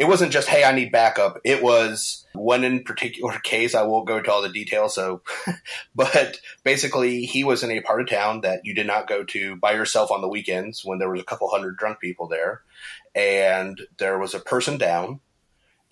B: it wasn't just hey i need backup it was one in particular case i won't go into all the details so but basically he was in a part of town that you did not go to by yourself on the weekends when there was a couple hundred drunk people there and there was a person down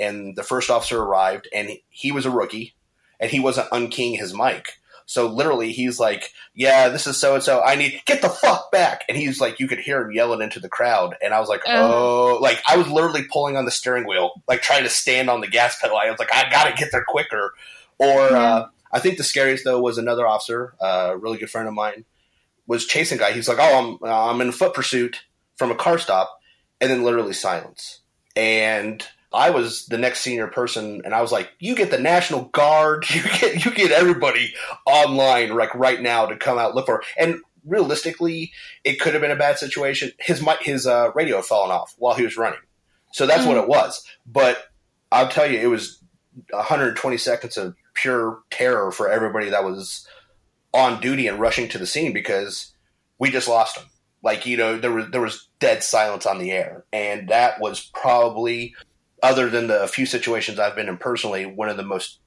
B: and the first officer arrived and he was a rookie and he wasn't unkeying his mic so literally, he's like, "Yeah, this is so and so. I need get the fuck back." And he's like, you could hear him yelling into the crowd, and I was like, "Oh!" oh. Like I was literally pulling on the steering wheel, like trying to stand on the gas pedal. I was like, "I gotta get there quicker." Or yeah. uh, I think the scariest though was another officer, uh, a really good friend of mine, was chasing a guy. He's like, "Oh, I'm I'm in foot pursuit from a car stop," and then literally silence. And I was the next senior person, and I was like, "You get the National Guard, you get you get everybody online like right now to come out look for." And realistically, it could have been a bad situation. His his uh, radio had fallen off while he was running, so that's mm-hmm. what it was. But I'll tell you, it was 120 seconds of pure terror for everybody that was on duty and rushing to the scene because we just lost him. Like you know, there was there was dead silence on the air, and that was probably other than the few situations I've been in personally, one of the most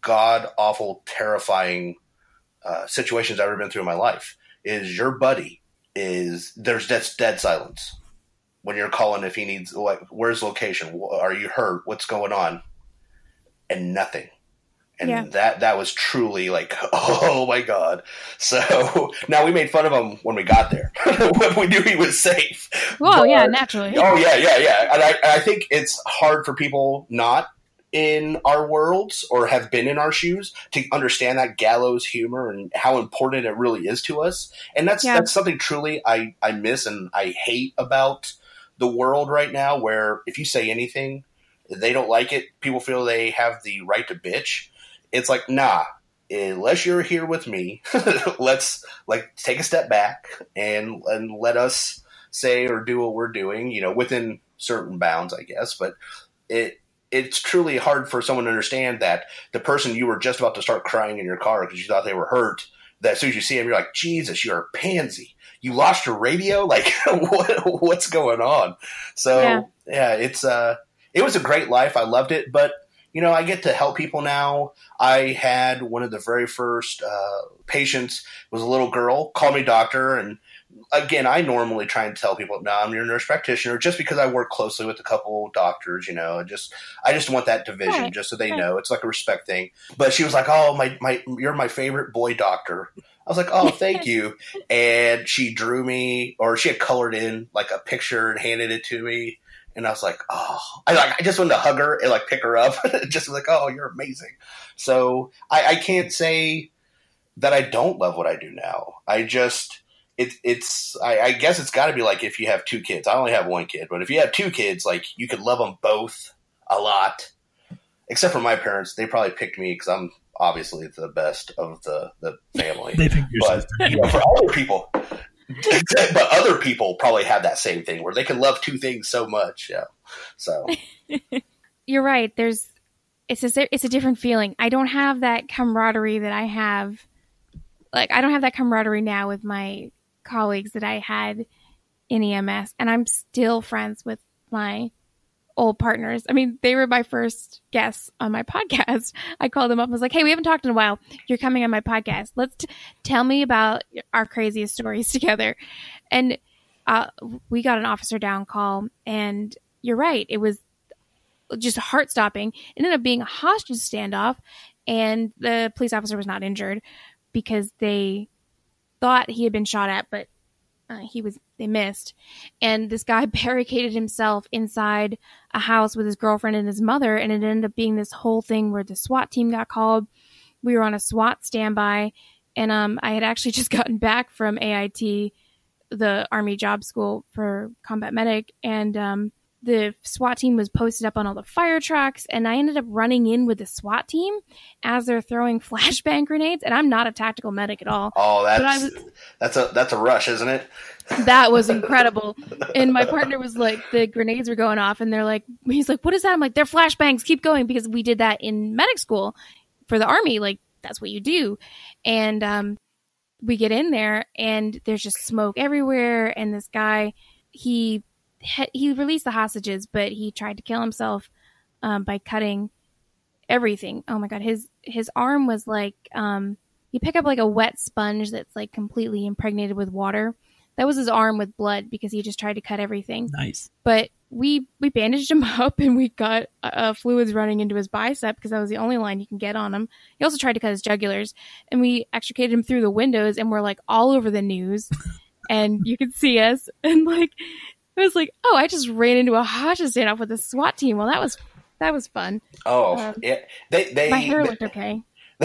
B: god awful, terrifying uh, situations I've ever been through in my life is your buddy is there's dead, dead silence when you're calling if he needs like where's location? Are you hurt? What's going on? And nothing and yeah. that that was truly like oh my god so now we made fun of him when we got there when we knew he was safe
C: well yeah naturally
B: oh yeah yeah yeah and I, I think it's hard for people not in our worlds or have been in our shoes to understand that gallows humor and how important it really is to us. And that's
C: Yeah.
B: that's something truly I I miss and I hate about the world right now where if you say anything they don't like it, people feel they have the right to bitch. It's like, nah, unless you're here with me, let's like take a step back and and let us say or do what we're doing, you know, within certain bounds, I guess. But it it's truly hard for someone to understand that the person you were just about to start crying in your car because you thought they were hurt, that as soon as you see them, you're like, Jesus, you're a pansy. You lost your radio? Like, what, what's going on? So,
C: Yeah.
B: yeah, it's, uh, it was a great life. I loved it, but you know, I get to help people now. I had one of the very first uh, patients was a little girl, called me doctor, and again, I normally try and tell people, "No, I'm your nurse practitioner," just because I work closely with a couple doctors. You know, just I just want that division,
C: Right,
B: just so they
C: right.
B: know it's like a respect thing. But she was like, "Oh, my my, you're my favorite boy doctor." I was like, "Oh, thank you," and she drew me, or she had colored in like a picture and handed it to me. And I was like, oh, I like, I just wanted to hug her and like pick her up, just like, oh, you're amazing. So I, I can't say that I don't love what I do now. I just, it, it's, I, I guess it's got to be like if you have two kids. I only have one kid, but if you have two kids, like you could love them both a lot. Except for my parents, they probably picked me because I'm obviously the best of the the family.
A: They picked
B: but you know, for people, but other people probably have that same thing where they can love two things so much. Yeah. So
C: You're right. There's it's a it's a different feeling. I don't have that camaraderie that I have. Like I don't have that camaraderie now with my colleagues that I had in EMS, and I'm still friends with my old partners. I mean, they were my first guests on my podcast. I called them up and was like, "Hey, we haven't talked in a while. You're coming on my podcast. Let's t- tell me about our craziest stories together." And uh, we got an officer down call, and you're right. It was just heart stopping. It ended up being a hostage standoff, and the police officer was not injured because they thought he had been shot at, but uh, he was they missed. And this guy barricaded himself inside a house with his girlfriend and his mother, and it ended up being this whole thing where the SWAT team got called. We were on a SWAT standby, and um, I had actually just gotten back from AIT, the Army Job School for combat medic, and um, the SWAT team was posted up on all the fire trucks, and I ended up running in with the SWAT team as they're throwing flashbang grenades. And I'm not a tactical medic at all.
B: oh, that's
C: was-
B: that's a that's a rush, isn't it?
C: That was incredible. and my partner was like, the grenades were going off, and they're like, he's like, what is that? I'm like, they're flashbangs. Keep going because we did that in medic school for the army. Like that's what you do. And um, we get in there, and there's just smoke everywhere. And this guy, he he released the hostages, but he tried to kill himself um, by cutting everything. Oh my god, his his arm was like um, you pick up like a wet sponge that's like completely impregnated with water. That was his arm with blood because he just tried to cut everything.
A: Nice.
C: But we we bandaged him up and we got uh, fluids running into his bicep because that was the only line you can get on him. He also tried to cut his jugulars, and we extricated him through the windows, and we're like all over the news, and you could see us, and like it was like, oh, I just ran into a hostage standoff with a SWAT team. Well, that was that was fun.
B: Oh,
C: Um,
B: yeah. They they
C: My hair looked okay.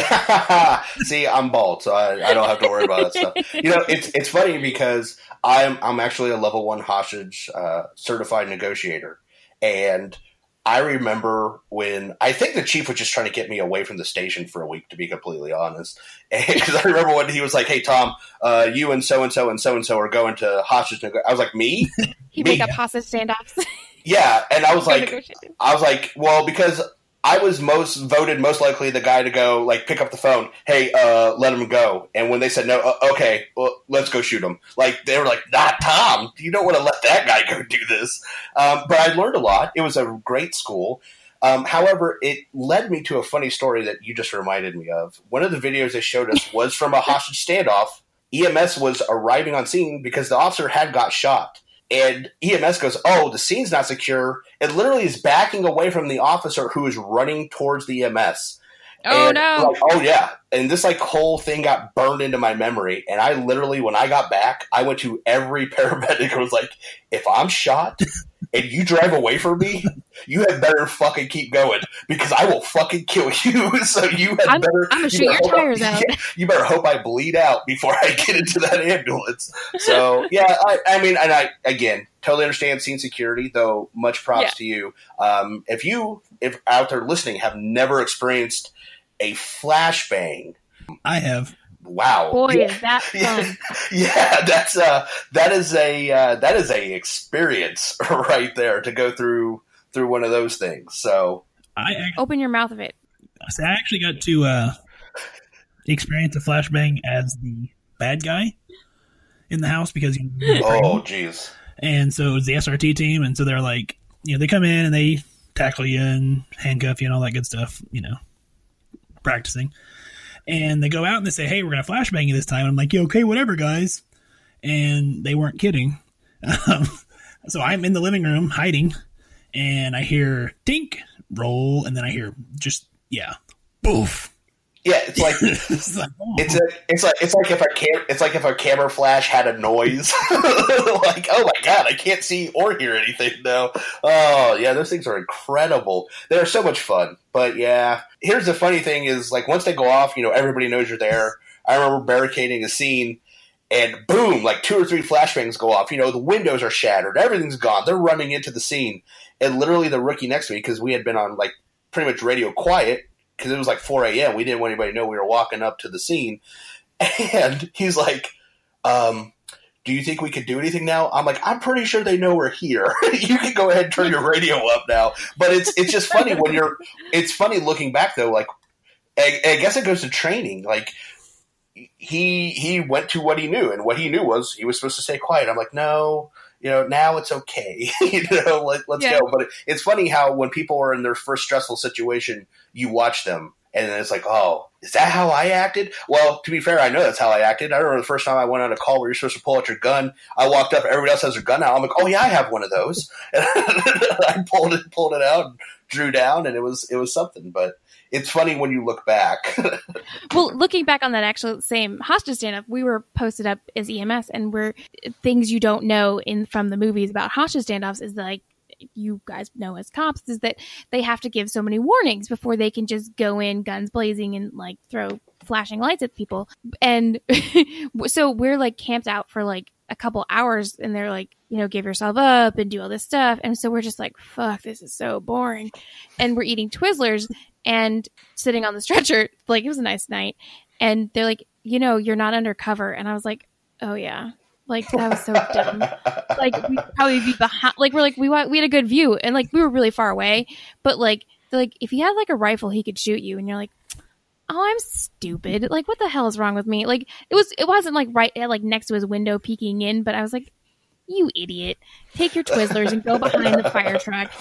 B: See, I'm bald, so I, I don't have to worry about that stuff. You know, it's it's funny because I'm I'm actually a level one hostage uh, certified negotiator, and I remember when I think the chief was just trying to get me away from the station for a week, to be completely honest. Because I remember when he was like, "Hey Tom, uh, you and so and so and so and so are going to hostage." Nego-. I was like, "Me?
C: He
B: Me.
C: picked up hostage standoffs.
B: Yeah," and I was like, I was like, well, because I was most voted most likely the guy to go like pick up the phone. Hey, uh, let him go. And when they said no, uh, okay, well, let's go shoot him. Like they were like, not Tom. You don't want to let that guy go do this. Um, but I learned a lot. It was a great school. Um, however, it led me to a funny story that you just reminded me of. One of the videos they showed us was from a hostage standoff. EMS was arriving on scene because the officer had got shot. And EMS goes, Oh, the scene's not secure. It literally is backing away from the officer who is running towards the EMS.
C: Oh
B: And,
C: no!
B: like, oh yeah. And this like whole thing got burned into my memory. And I literally, when I got back, I went to every paramedic and was like, if I'm shot and you drive away from me, you had better fucking keep going because I will fucking kill you. so you had
C: I'm,
B: better.
C: I'm gonna shoot your
B: hope I-
C: tires out.
B: yeah, you better hope I bleed out before I get into that ambulance. So yeah, I, I mean, and I again totally understand scene security, though. Much props
C: Yeah.
B: to you. Um, if you, if out there listening, have never experienced a flashbang,
A: I have.
B: Wow,
C: Boy,
B: yeah,
C: is that fun.
B: yeah, that's uh, that is a uh, that is a experience right there to go through through one of those things. So
A: I actually,
C: Open your mouth of it.
A: see, I actually got to uh, experience a flashbang as the bad guy in the house because you
B: oh jeez,
A: And so it was the SRT team, and so they're like, you know, they come in and they tackle you and handcuff you and all that good stuff, you know, practicing. And they go out and they say, hey, we're to flashbang you this time. I'm like, yeah, okay, whatever, guys. And they weren't kidding. Um, so I'm in the living room hiding, and I hear tink, roll, and then I hear just, yeah, boof.
B: Yeah, it's like.
A: it's like, oh.
B: It's a, it's like it's like if a cam, it's like if a camera flash had a noise. like, oh my god, I can't see or hear anything now. Oh yeah, those things are incredible. They're so much fun. But yeah, here's the funny thing: is like once they go off, you know, everybody knows you're there. I remember barricading a scene, and boom, like two or three flashbangs go off. You know, the windows are shattered, everything's gone. They're running into the scene, and literally the rookie next to me because we had been on like pretty much radio quiet because it was like 4 a.m. We didn't want anybody to know we were walking up to the scene. And he's like, um, do you think we could do anything now? I'm like, I'm pretty sure they know we're here. you can go ahead and turn your radio up now. But it's it's just funny when you're. It's funny looking back though. Like, I, I guess it goes to training. Like, he he went to what he knew, and what he knew was he was supposed to stay quiet. I'm like, no, you know, now it's okay. you know, let, let's
C: Yeah.
B: go. But it, it's funny how when people are in their first stressful situation, you watch them, and then it's like, oh, is that how I acted? Well, to be fair, I know that's how I acted. I remember the first time I went on a call where you're supposed to pull out your gun. I walked up, everybody else has their gun out. I'm like, oh yeah, I have one of those. And I pulled it, pulled it out, drew down, and it was it was something. But it's funny when you look back.
C: Well, looking back on that actual same hostage standoff, we were posted up as EMS, and we're things you don't know in from the movies about hostage standoffs is like you guys know as cops is that they have to give so many warnings before they can just go in guns blazing and like throw flashing lights at people. And so we're like camped out for like a couple hours and they're like, you know, give yourself up and do all this stuff. And so we're just like, fuck, this is so boring. And we're eating Twizzlers and sitting on the stretcher. Like it was a nice night. And they're like, you know, you're not undercover. And I was like, oh yeah. Like that was so dumb. Like we'd probably be behind. Like we're like we wa- we had a good view, and like we were really far away. But like like if he had like a rifle, he could shoot you, and you're like, oh, I'm stupid. Like what the hell is wrong with me? Like it was it wasn't like right eh, like next to his window peeking in, but I was like, you idiot, take your Twizzlers and go behind the fire truck.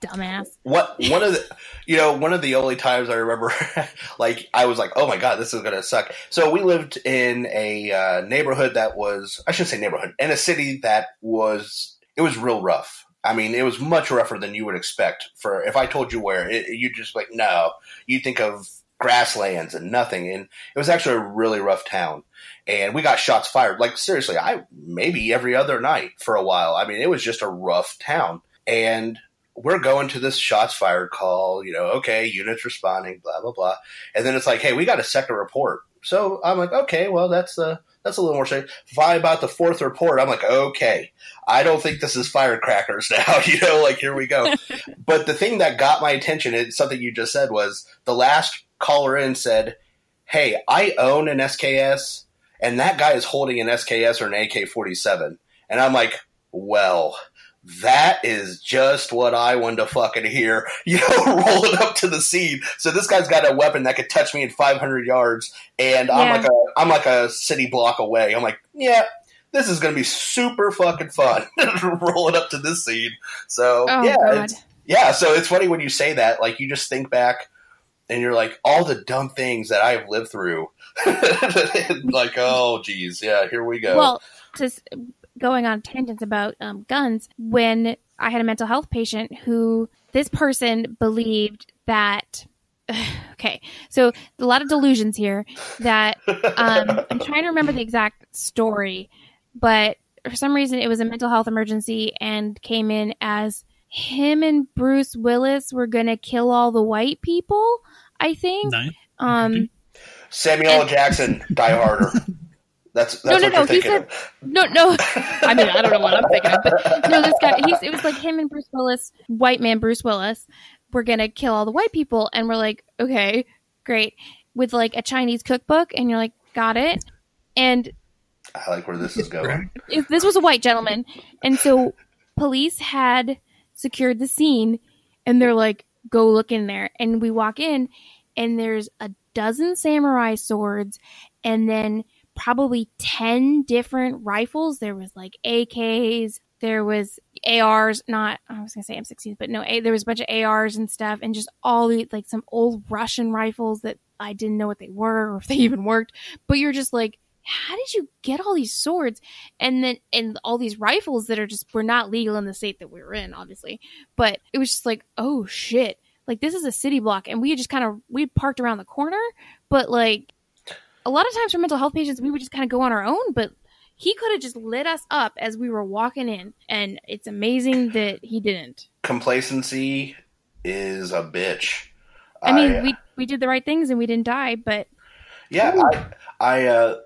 C: Dumbass.
B: what one of the you know one of the only times I remember like I was like oh my god this is gonna suck. So we lived in a uh, neighborhood that was I shouldn't say neighborhood in a city that was it was real rough. I mean it was much rougher than you would expect for if I told you where it, you just like no. You think of grasslands and nothing and it was actually a really rough town. And we got shots fired. Like seriously I maybe every other night for a while. I mean it was just a rough town. And we're going to this shots fired call, you know, okay, units responding, blah blah blah, and then it's like, hey, we got a second report. So I'm like, okay, well that's uh, that's a little more safe. By about the fourth report, I'm like, okay, I don't think this is firecrackers now, you know, like here we go. but the thing that got my attention, is something you just said, was the last caller in said, hey, I own an SKS, and that guy is holding an SKS or an AK-47, and I'm like, well that is just what I wanted to fucking hear. You know, rolling up to the scene. So this guy's got a weapon that could touch me in 500 yards, and I'm like a I'm like a city block away. I'm like, yeah, this is gonna be super fucking fun rolling up to this scene. So
C: Oh
B: yeah, yeah. So it's funny when you say that. Like you just think back, and you're like, all the dumb things that I've lived through. like, oh, geez, yeah, here we go.
C: Well, just going on tangents about um, guns, when I had a mental health patient who this person believed that. Okay, so a lot of delusions here. That um, I'm trying to remember the exact story, but for some reason it was a mental health emergency and came in as him and Bruce Willis were gonna kill all the white people. I think.
A: Nice.
C: Um,
B: Samuel L. Jackson, Die Harder. That's that's
C: no, no, no. He said
B: of.
C: no, no. I mean, I don't know what I'm thinking of, but no, this guy. He's, it was like him and Bruce Willis, white man Bruce Willis, were gonna kill all the white people, and we're like, okay, great, with like a Chinese cookbook, and you're like, got it, and
B: I like where this is going.
C: if this was a white gentleman, and so police had secured the scene, and they're like, "Go look in there." And we walk in, and there's a dozen samurai swords, and then probably ten different rifles. There was like AKs, there was ARs, not I was gonna say M16s, but no, A, there was a bunch of ARs and stuff, and just all the like some old Russian rifles that I didn't know what they were or if they even worked. But you're just like, how did you get all these swords and then and all these rifles that are just were not legal in the state that we were in, obviously. But it was just like, oh shit, like this is a city block, and we just kind of we parked around the corner, but like a lot of times for mental health patients, we would just kind of go on our own, but he could have just lit us up as we were walking in, and it's amazing that he didn't.
B: Complacency is a bitch.
C: I mean, we we did the right things and we didn't die, but
B: Yeah, I, I uh,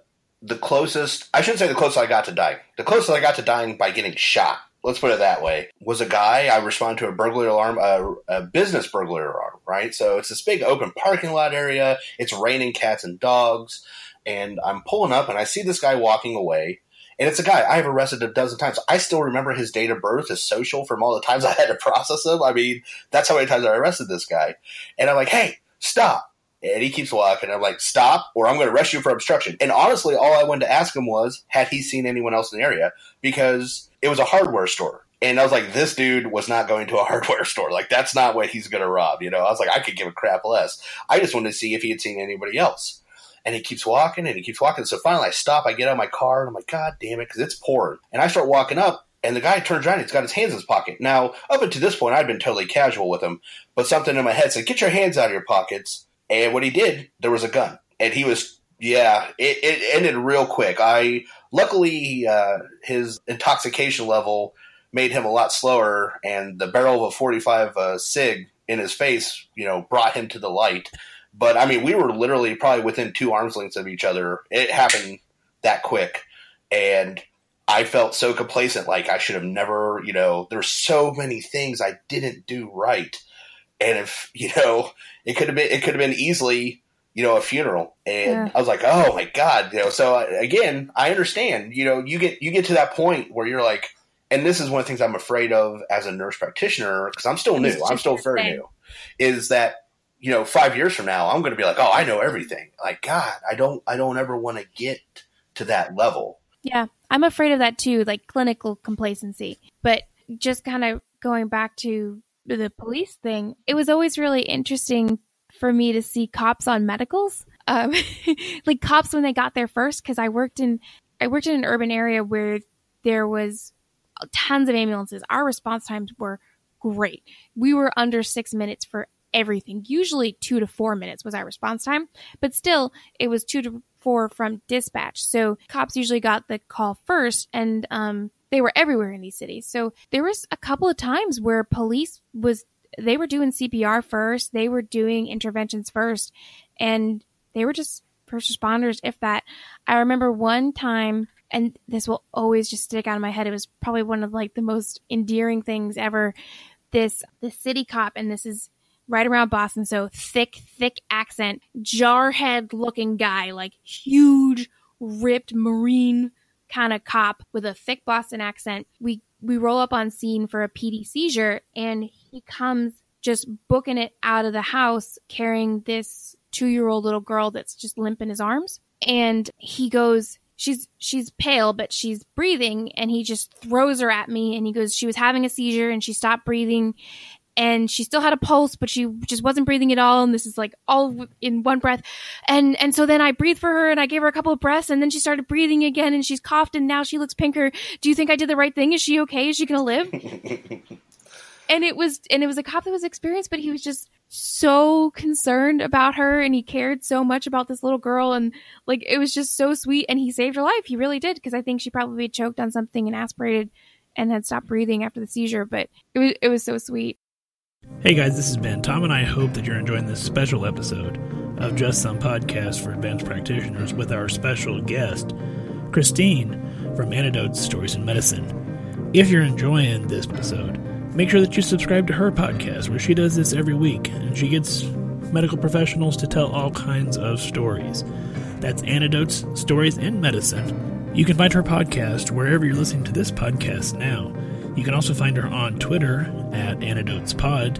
B: the closest I shouldn't say the closest I got to dying. The closest I got to dying by getting shot. Let's put it that way. Was a guy. I responded to a burglary alarm, a, a business burglary alarm. Right, so it's this big open parking lot area. It's raining cats and dogs, and I'm pulling up and I see this guy walking away. And it's a guy I've arrested a dozen times. I still remember his date of birth, his social from all the times I had to process him. I mean, that's how many times I arrested this guy. And I'm like, hey, stop. And he keeps walking. I'm like, stop, or I'm going to arrest you for obstruction. And honestly, all I wanted to ask him was, had he seen anyone else in the area? Because it was a hardware store. And I was like, this dude was not going to a hardware store. Like, that's not what he's going to rob. You know, I was like, I could give a crap less. I just wanted to see if he had seen anybody else. And he keeps walking and he keeps walking. So finally, I stop. I get out of my car and I'm like, God damn it, because it's pouring. And I start walking up, and the guy turns around. He's got his hands in his pocket. Now, up until this point, I'd been totally casual with him, but something in my head said, "Get your hands out of your pockets." And what he did, there was a gun, and he was, yeah, it, it ended real quick. I luckily uh, his intoxication level made him a lot slower, and the barrel of a forty-five uh, sig in his face, you know, brought him to the light. But I mean, we were literally probably within two arms lengths of each other. It happened that quick, and I felt so complacent. Like I should have never, you know, there's so many things I didn't do right, and if you know, it could have been, it could have been easily, you know, a funeral. And
C: Yeah.
B: I was like, oh my god, you know. So uh, again, I understand. You know, you get you get to that point where you're like, and this is one of the things I'm afraid of as a nurse practitioner because I'm still new. I'm still very new. Is that you know, five years from now, I'm going to be like, oh, I know everything. Like, God, I don't, I don't ever want to get to that level.
C: Yeah, I'm afraid of that too, like clinical complacency. But just kind of going back to the police thing, it was always really interesting for me to see cops on medicals, um, like cops when they got there first. Because I worked in, I worked in an urban area where there was tons of ambulances. Our response times were great. We were under six minutes for everything. Usually two to four minutes was our response time, but still it was two to four from dispatch. So cops usually got the call first and um, they were everywhere in these cities. So there was a couple of times where police was they were doing CPR first, they were doing interventions first, and they were just first responders if that. I remember one time and this will always just stick out of my head. It was probably one of like the most endearing things ever. This the city cop and this is right around Boston. So thick, thick accent, jarhead looking guy, like huge, ripped Marine kind of cop with a thick Boston accent. We we roll up on scene for a PD seizure, and he comes just booking it out of the house carrying this two year old little girl that's just limp in his arms. And he goes, She's she's pale, but she's breathing, and he just throws her at me. And he goes, She was having a seizure and she stopped breathing. And she still had a pulse but she just wasn't breathing at all. And this is like all in one breath. And and so then i breathed for her and i gave her a couple of breaths and then she started breathing again and she's coughed and now she looks pinker. Do you think i did the right thing? Is she okay? Is she gonna live and it was and it was a cop that was experienced but he was just so concerned about her and he cared so much about this little girl and like it was just so sweet and he saved her life. He really did because I think she probably choked on something and aspirated and had stopped breathing after the seizure, but it was it was so sweet.
A: Hey guys, this is Ben. Tom and I hope that you're enjoying this special episode of Just Some Podcast for Advanced Practitioners with our special guest, Christine from Antidotes Stories in Medicine. If you're enjoying this episode, make sure that you subscribe to her podcast where she does this every week and she gets medical professionals to tell all kinds of stories. That's Antidotes Stories in Medicine. You can find her podcast wherever you're listening to this podcast now. You can also find her on Twitter at Antidotes Pod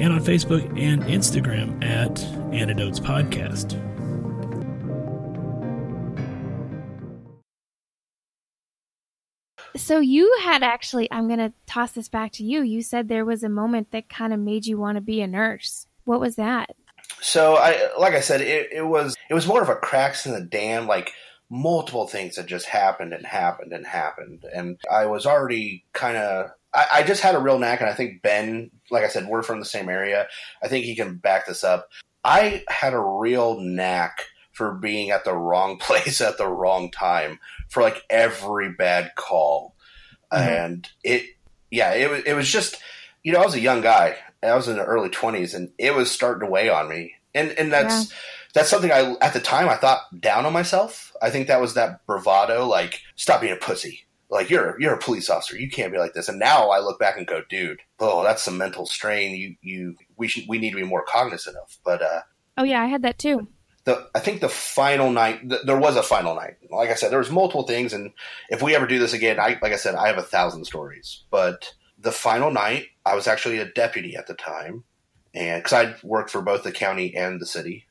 A: and on Facebook and Instagram at Antidotes Podcast.
C: So you had actually, I'm going to toss this back to you. You said there was a moment that kind of made you want to be a nurse. What was that?
B: So I, like I said, it, it was it was more of a cracks in the dam. Like multiple things that just happened and happened and happened, and I was already kind of. I, I just had a real knack, and I think Ben, like I said, we're from the same area. I think he can back this up. I had a real knack for being at the wrong place at the wrong time for like every bad call. Mm-hmm. And it, yeah, it was, it was just, you know, I was a young guy. I was in the early twenties and it was starting to weigh on me. And, and that's, yeah. that's something I, at the time I thought down on myself. I think that was that bravado, like stop being a pussy. Like you're, you're a police officer. You can't be like this. And now I look back and go, dude, oh, that's some mental strain. You, you, we should, we need to be more cognizant of. But, uh,
C: Oh yeah, I had that too
B: the I think the final night th- there was a final night. Like I said, there was multiple things, and if we ever do this again, I like I said, I have a thousand stories. But the final night, I was actually a deputy at the time, and because I worked for both the county and the city,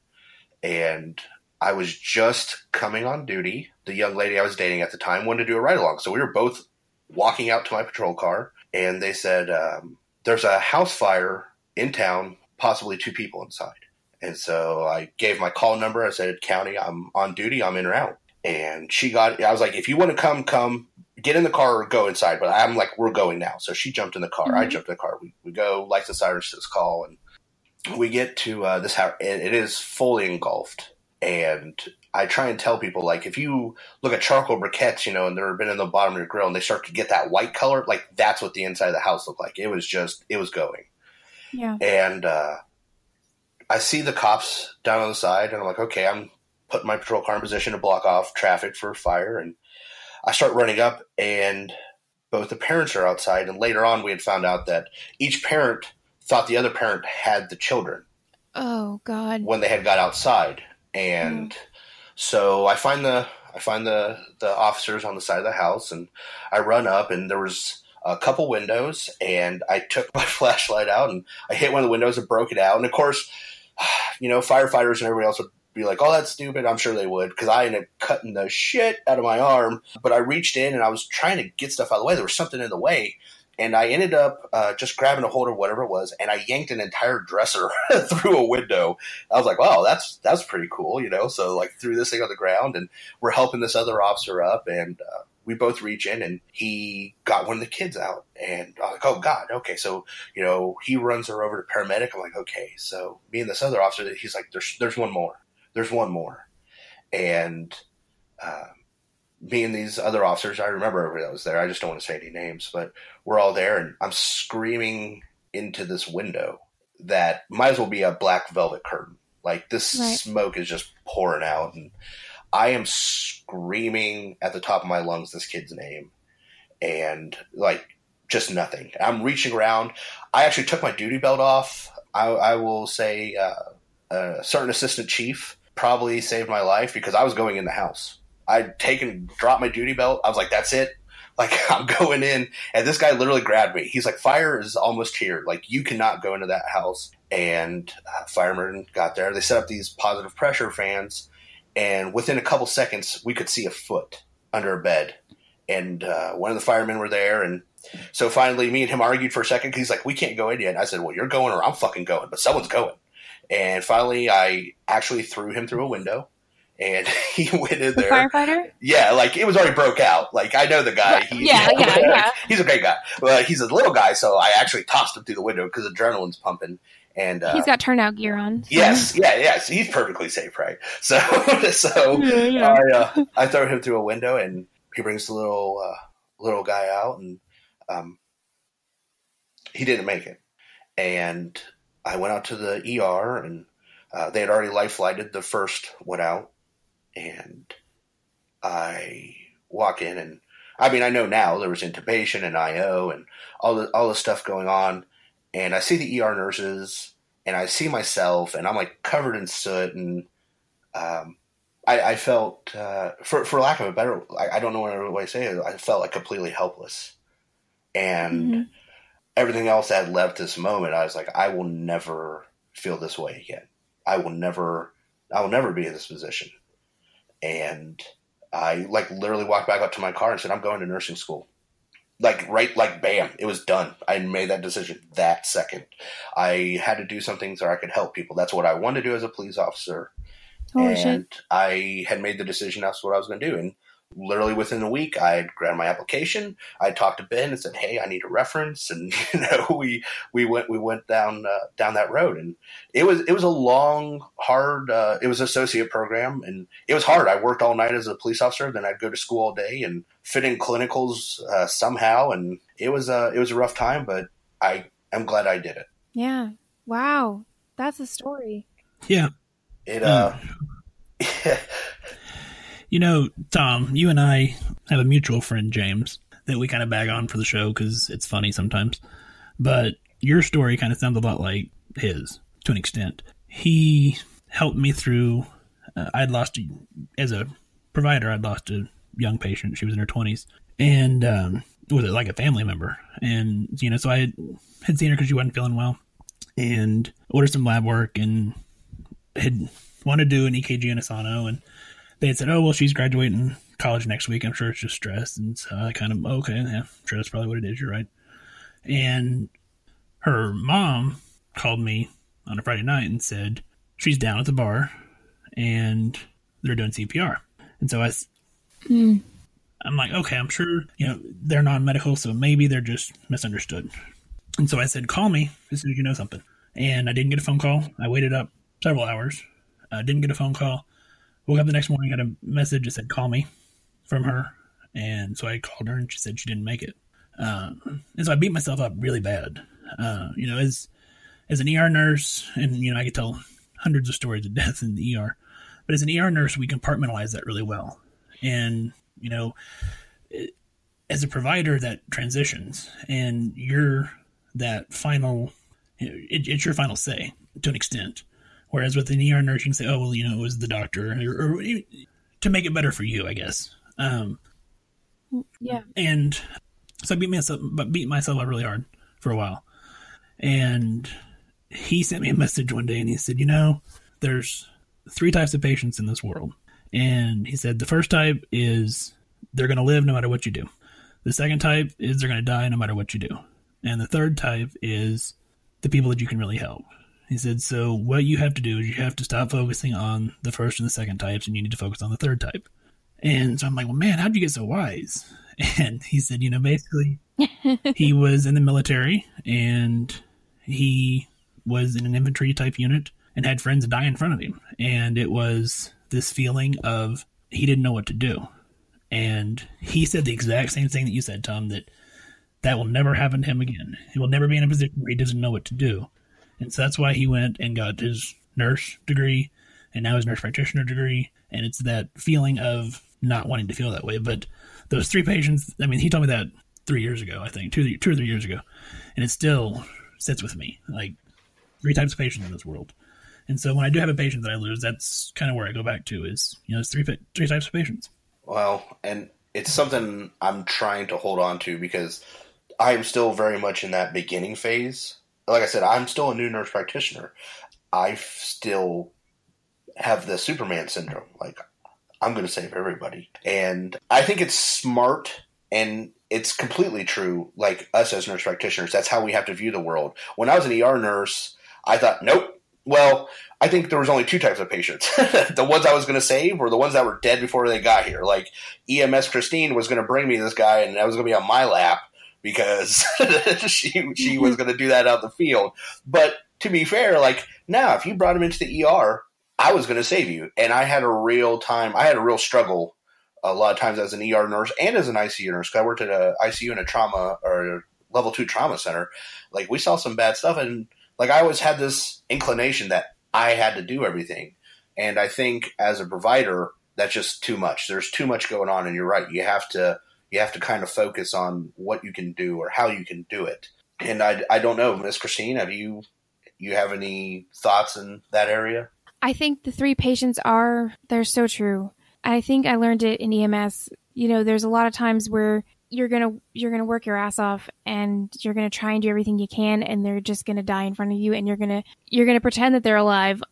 B: and I was just coming on duty. The young lady I was dating at the time wanted to do a ride along, so we were both walking out to my patrol car, and they said, um, "There's a house fire in town, possibly two people inside." And so I gave my call number. I said, County, I'm on duty. I'm in or out. And she got, I was like, if you want to come, come, get in the car or go inside. But I'm like, we're going now. So she jumped in the car. Mm-hmm. I jumped in the car. We, we go, like the sirens to this call. And we get to uh, this house, and it is fully engulfed. And I try and tell people, like, if you look at charcoal briquettes, you know, and they've been in the bottom of your grill and they start to get that white color, like, that's what the inside of the house looked like. It was just, it was going.
C: Yeah.
B: And, uh, I see the cops down on the side, and I'm like, okay, I'm putting my patrol car in position to block off traffic for fire. And I start running up, and both the parents are outside. And later on, we had found out that each parent thought the other parent had the children.
C: Oh God!
B: When they had got outside, and mm. so I find the I find the the officers on the side of the house, and I run up, and there was a couple windows, and I took my flashlight out, and I hit one of the windows and broke it out. And of course, you know, firefighters and everybody else would be like, "Oh, that's stupid." I'm sure they would because I ended up cutting the shit out of my arm. But I reached in and I was trying to get stuff out of the way. There was something in the way, and I ended up uh, just grabbing a hold of whatever it was, and I yanked an entire dresser through a window. I was like, "Wow, that's that's pretty cool," you know. So like threw this thing on the ground, and we're helping this other officer up, and uh, we both reach in and he got one of the kids out and I'm like, oh God, okay. So, you know, he runs her over to paramedic. I'm like, okay. So me and this other officer, he's like, there's, there's one more, there's one more. And, uh, me and these other officers, I remember everybody that was there. I just don't want to say any names, but we're all there and I'm screaming into this window that might as well be a black velvet curtain. Like this right. smoke is just pouring out and I am screaming at the top of my lungs this kid's name, and like just nothing. I'm reaching around. I actually took my duty belt off. I, I will say uh, a certain assistant chief probably saved my life because I was going in the house. I'd taken, dropped my duty belt. I was like, that's it. Like, I'm going in. And this guy literally grabbed me. He's like, fire is almost here. Like, you cannot go into that house. And uh, firemen got there. They set up these positive pressure fans and within a couple seconds, we could see a foot under a bed. And uh, one of the firemen were there, and so finally, me and him argued for a second. because He's like, "We can't go in yet." And I said, "Well, you're going, or I'm fucking going." But someone's going. And finally, I actually threw him through a window, and he went in there.
C: The firefighter?
B: Yeah, like it was already broke out. Like I know the guy.
C: He, yeah, you know, yeah, yeah.
B: He's a great guy. But he's a little guy, so I actually tossed him through the window because adrenaline's pumping. And uh,
C: He's got turnout gear on.
B: yes, yeah, yes, he's perfectly safe, right? So, so
C: Yeah, yeah.
B: I, uh, I throw him through a window, and he brings the little uh, little guy out, and um, he didn't make it. And I went out to the ER, and uh, they had already life flighted the first one out, and I walk in, and I mean, I know now there was intubation and IO and all the all the stuff going on, and I see the ER nurses, and I see myself, and I'm like covered in soot, and um, I, I felt, uh, for for lack of a better, I, I don't know what other way to say it. I felt like completely helpless, and
C: Mhm.
B: everything else that to this moment, I was like, I will never feel this way again. I will never, I will never be in this position. And I like literally walked back up to my car and said, I'm going to nursing school. Like right, like bam, it was done. I made that decision that second. I had to do something so I could help people. That's what I wanted to do as a police officer
C: Holy shit.
B: and I had made the decision that's what I was going to do. And literally within a week, I had grabbed my application. I talked to Ben and said, "Hey, I need a reference." And you know, we we went we went down uh, down that road, and it was it was a long, hard. Uh, it was associate program, and it was hard. I worked all night as a police officer, then I'd go to school all day and fit in clinicals uh, somehow, and it was a it was a rough time, but I am glad I did it.
C: Yeah. Wow. That's a story.
A: Yeah.
B: It uh.
A: You know, Tom, you and I have a mutual friend, James, that we kind of bag on for the show because it's funny sometimes. But your story kind of sounds a lot like his to an extent. He helped me through. Uh, I'd lost, a, as a provider, I'd lost a young patient. She was in her 20s. And um, was it like a family member? And, you know, so I had, had seen her because she wasn't feeling well and ordered some lab work and had wanted to do an EKG and a sono. And they had said, "Oh, well, she's graduating college next week. I'm sure it's just stress." And so I kind of, okay, yeah, I'm sure that's probably what it is. You're right. And her mom called me on a Friday night and said she's down at the bar and they're doing CPR. And so I,
C: Hmm.
A: I'm like, okay, I'm sure you know they're non-medical, so maybe they're just misunderstood. And so I said, call me as soon as you know something. And I didn't get a phone call. I waited up several hours. I didn't get a phone call. Woke up the next morning, got a message that said, call me from her. And so I called her and she said she didn't make it. Uh, and so I beat myself up really bad. Uh, you know, as, as an ER nurse, and, you know, I could tell hundreds of stories of death in the ER, but as an ER nurse, we compartmentalize that really well. And, you know, it, as a provider that transitions and you're that final, it, it's your final say to an extent. Whereas with an ER nurse, you can say, "Oh, well, you know, it was the doctor," or, or to make it better for you, I guess. Um,
C: Yeah.
A: and so I beat myself, but beat myself up really hard for a while. And he sent me a message one day, and he said, "You know, there's three types of patients in this world." And he said, "The first type is they're going to live no matter what you do. The second type is they're going to die no matter what you do, and the third type is the people that you can really help." He said, "So what you have to do is you have to stop focusing on the first and the second types, and you need to focus on the third type." And so I'm like, well, man, how'd you get so wise? And he said, you know, basically, he was in the military and he was in an infantry type unit and had friends die in front of him. And it was this feeling of he didn't know what to do. And he said the exact same thing that you said, Tom, that that will never happen to him again. He will never be in a position where he doesn't know what to do. And so that's why he went and got his nurse degree and now his nurse practitioner degree. And it's that feeling of not wanting to feel that way. But those three patients, I mean, he told me that three years ago, I think, two, two or three years ago. And it still sits with me. Like three types of patients in this world. And so when I do have a patient that I lose, that's kind of where I go back to is, you know, it's three, three types of patients.
B: Well, and it's something I'm trying to hold on to because I am still very much in that beginning phase. Like I said, I'm still a new nurse practitioner. I still have the Superman syndrome. Like, I'm going to save everybody. And I think it's smart and it's completely true. Like, us as nurse practitioners, that's how we have to view the world. When I was an ER nurse, I thought, nope. Well, I think there was only two types of patients. the ones I was going to save were the ones that were dead before they got here. Like EMS Christine was going to bring me this guy, and that was going to be on my lap because she she was going to do that out in the field. But to be fair, like now, if you brought him into the ER, I was going to save you, and I had a real time. I had a real struggle a lot of times as an ER nurse and as an ICU nurse. Cause I worked at a ICU and a trauma or level two trauma center. Like we saw some bad stuff, and like I always had this inclination that I had to do everything. And I think as a provider, that's just too much. There's too much going on, and you're right. You have to you have to kind of focus on what you can do or how you can do it. And I, I don't know, Miss Christine, have you you have any thoughts in that area?
C: I think the three patients are they're so true. I think I learned it in EMS. You know, there's a lot of times where you're gonna you're gonna work your ass off and you're gonna try and do everything you can and they're just gonna die in front of you and you're gonna you're gonna pretend that they're alive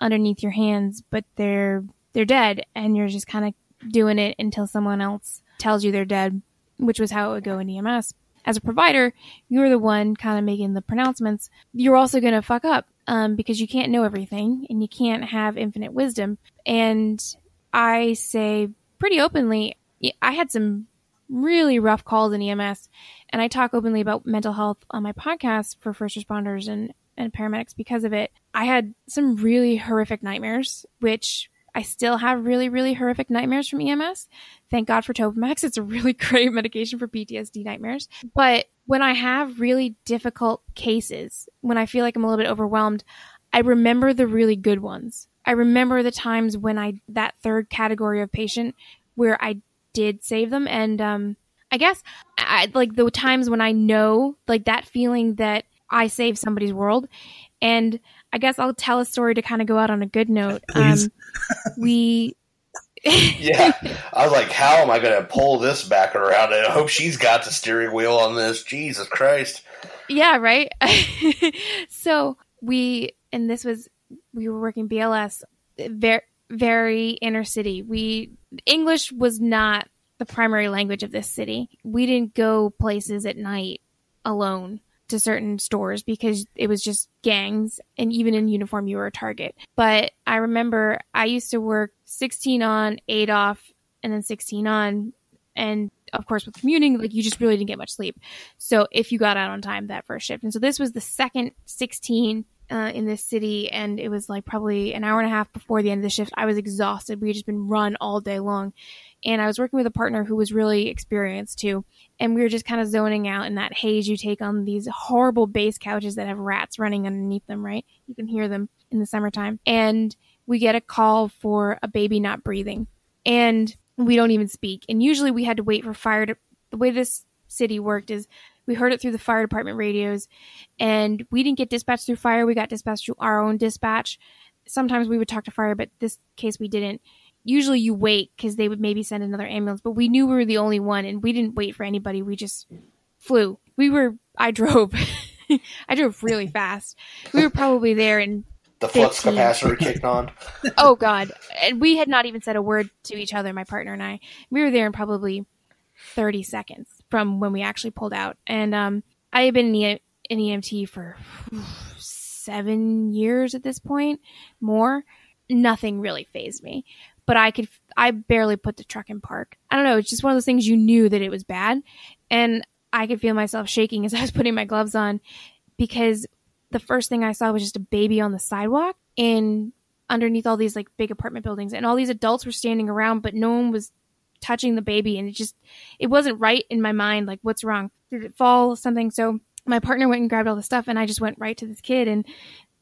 C: underneath your hands, but they're they're dead and you're just kind of doing it until someone else tells you they're dead, which was how it would go in EMS. As a provider, you're the one kind of making the pronouncements. You're also going to fuck up um, because you can't know everything and you can't have infinite wisdom. And I say pretty openly, I had some really rough calls in EMS, and I talk openly about mental health on my podcast for first responders and, and paramedics because of it. I had some really horrific nightmares, which I still have really, really horrific nightmares from EMS. Thank God for Topamax. It's a really great medication for PTSD nightmares. But when I have really difficult cases, when I feel like I'm a little bit overwhelmed, I remember the really good ones. I remember the times when I, that third category of patient where I did save them. And, um, I guess I like the times when I know like that feeling that I saved somebody's world. And I guess I'll tell a story to kind of go out on a good note.
A: Please.
C: Um, we.
B: yeah, I was like, how am I going to pull this back around? I hope she's got the steering wheel on this. Jesus Christ.
C: Yeah, right. so we, and this was, we were working BLS, very, very inner city. We, English was not the primary language of this city. We didn't go places at night alone to certain stores because it was just gangs and even in uniform you were a target. But I remember I used to work 16 on, 8 off, and then 16 on. And of course, with commuting, like you just really didn't get much sleep. So if you got out on time that first shift. And so this was the second 16 uh, in this city, and it was like probably an hour and a half before the end of the shift. I was exhausted. We had just been run all day long. And I was working with a partner who was really experienced too. And we were just kind of zoning out in that haze you take on these horrible base couches that have rats running underneath them, right? You can hear them in the summertime. And we get a call for a baby not breathing. And we don't even speak. And usually we had to wait for fire to, the way this city worked is we heard it through the fire department radios and we didn't get dispatched through fire. We got dispatched through our own dispatch. Sometimes we would talk to fire, but this case we didn't usually you wait because they would maybe send another ambulance, but we knew we were the only one and we didn't wait for anybody. We just flew. We were, I drove. I drove really fast. We were probably there in
B: The flux
C: 15.
B: capacitor kicked on.
C: oh god and we had not even said a word to each other my partner and i we were there in probably 30 seconds from when we actually pulled out. And um i had been in, in emt for seven years at this point more. Nothing really phased me but i could i barely put the truck in park. I don't know. It's just one of those things you knew that it was bad. And i could feel myself shaking as i was putting my gloves on because the first thing I saw was just a baby on the sidewalk and underneath all these like big apartment buildings. And all these adults were standing around but no one was touching the baby and it just it wasn't right in my mind like what's wrong? Did it fall something? So my partner went and grabbed all the stuff and I just went right to this kid and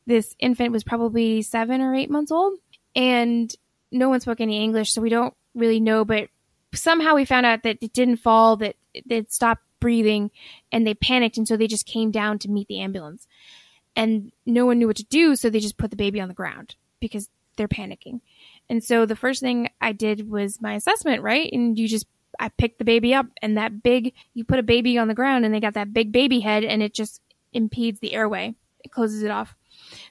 C: this infant was probably 7 or 8 months old and no one spoke any English so we don't really know but somehow we found out that it didn't fall that it stopped breathing and they panicked and so they just came down to meet the ambulance. And no one knew what to do so they just put the baby on the ground because they're panicking and so the first thing i did was my assessment right? And you just i picked the baby up and that big you put a baby on the ground and they got that big baby head and it just impedes the airway. It closes it off.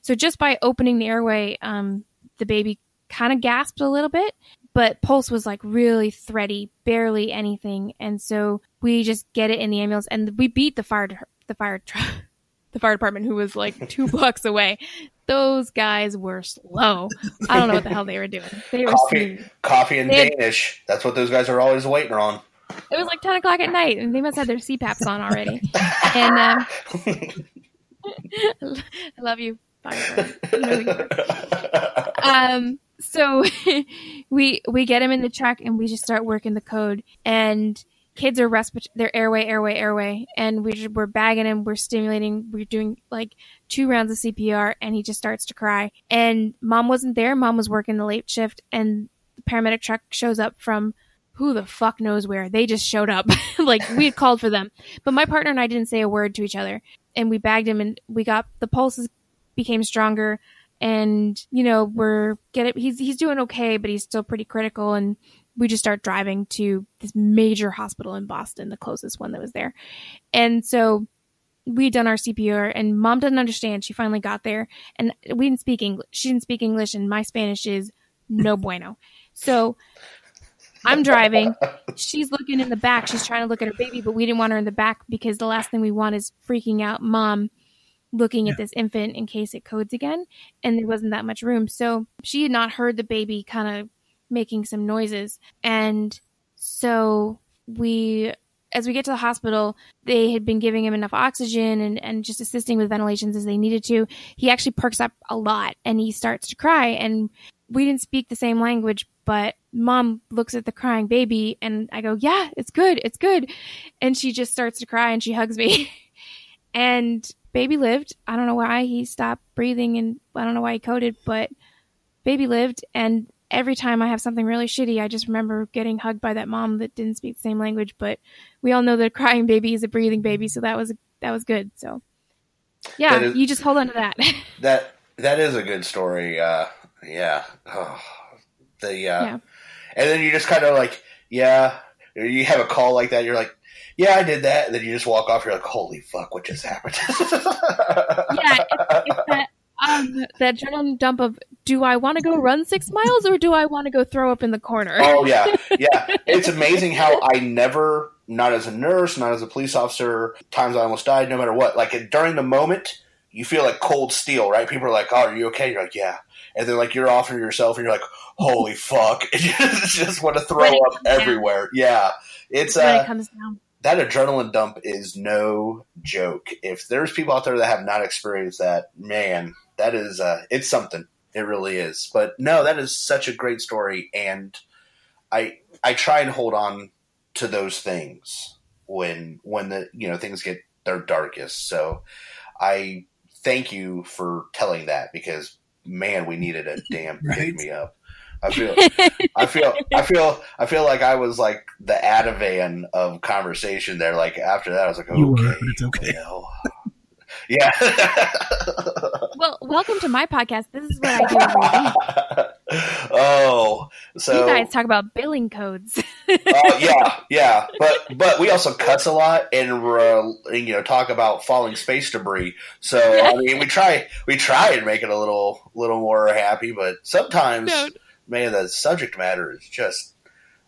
C: So just by opening the airway um, the baby kind of gasped a little bit but pulse was like really thready barely anything. And so we just get it in the ambulance and we beat the fire the fire truck the fire department who was like two blocks away. Those guys were slow. I don't know what the hell they were doing. They were
B: Coffee,
C: smooth.
B: coffee and
C: They had-
B: Danish. That's what those guys are always waiting on.
C: It was like ten o'clock at night, and they must have their CPAPs on already. And um, I love you. Bye. You know you um so we we get him in the truck and we just start working the code and kids are respir- their airway airway airway and we just, we're bagging him we're stimulating we're doing like two rounds of cpr and he just starts to cry. And mom wasn't there mom was working the late shift and the paramedic truck shows up from who the fuck knows where. They just showed up. Like we had called for them. But my partner and i didn't say a word to each other and we bagged him and we got the pulses became stronger and you know we're get it. he's he's doing okay but he's still pretty critical and we just start driving to this major hospital in Boston the closest one that was there and so we'd done our CPR and mom doesn't understand she finally got there and we didn't speak English she didn't speak English and my Spanish is no bueno so I'm driving. She's looking in the back. She's trying to look at her baby, but we didn't want her in the back because the last thing we want is freaking out mom looking yeah. at this infant in case it codes again. And there wasn't that much room. So she had not heard the baby kind of making some noises. And so we, as we get to the hospital, they had been giving him enough oxygen and, and just assisting with ventilations as they needed to. He actually perks up a lot and he starts to cry. And we didn't speak the same language, but mom looks at the crying baby and I go, yeah, it's good. It's good. And she just starts to cry and she hugs me. and baby lived. I don't know why he stopped breathing and I don't know why he coded, but baby lived. And every time I have something really shitty, I just remember getting hugged by that mom that didn't speak the same language. But we all know that a crying baby is a breathing baby, so that was that was good. So yeah, is, you just hold on to that.
B: that that is a good story. Uh, yeah. Oh, the uh, yeah. and then you just kind of like yeah, you have a call like that. You're like, yeah, I did that. And then you just walk off. You're like, holy fuck, what just happened?
C: yeah, it's, it's that um, that adrenaline dump of do I want to go run six miles or do I want to go throw up in the corner?
B: oh yeah, yeah. It's amazing how I never, not as a nurse, not as a police officer, times I almost died. No matter what, like during the moment, you feel like cold steel, right? People are like, "Oh, are you okay?" You're like, "Yeah," and then like you're off of yourself, and you're like, "Holy fuck!" And you just want to throw up everywhere. Yeah, it's
C: when uh, it comes down.
B: That adrenaline dump is no joke. If there's people out there that have not experienced that, man, that is uh, it's something. It really is. But no, that is such a great story, and I I try and hold on to those things when when the you know things get their darkest. So I thank you for telling that because man, we needed a damn right. pick me up. I feel, I feel, I feel, I feel like I was like the Ativan of conversation there. Like after that, I was like, okay, it's okay. Well, yeah.
C: well, welcome to my podcast. This is what I
B: do Oh, so
C: you guys talk about billing codes.
B: uh, yeah, yeah, but but we also cuts a lot and uh, you know talk about falling space debris. So I mean, we try we try and make it a little little more happy, but sometimes, no. man, the subject matter is just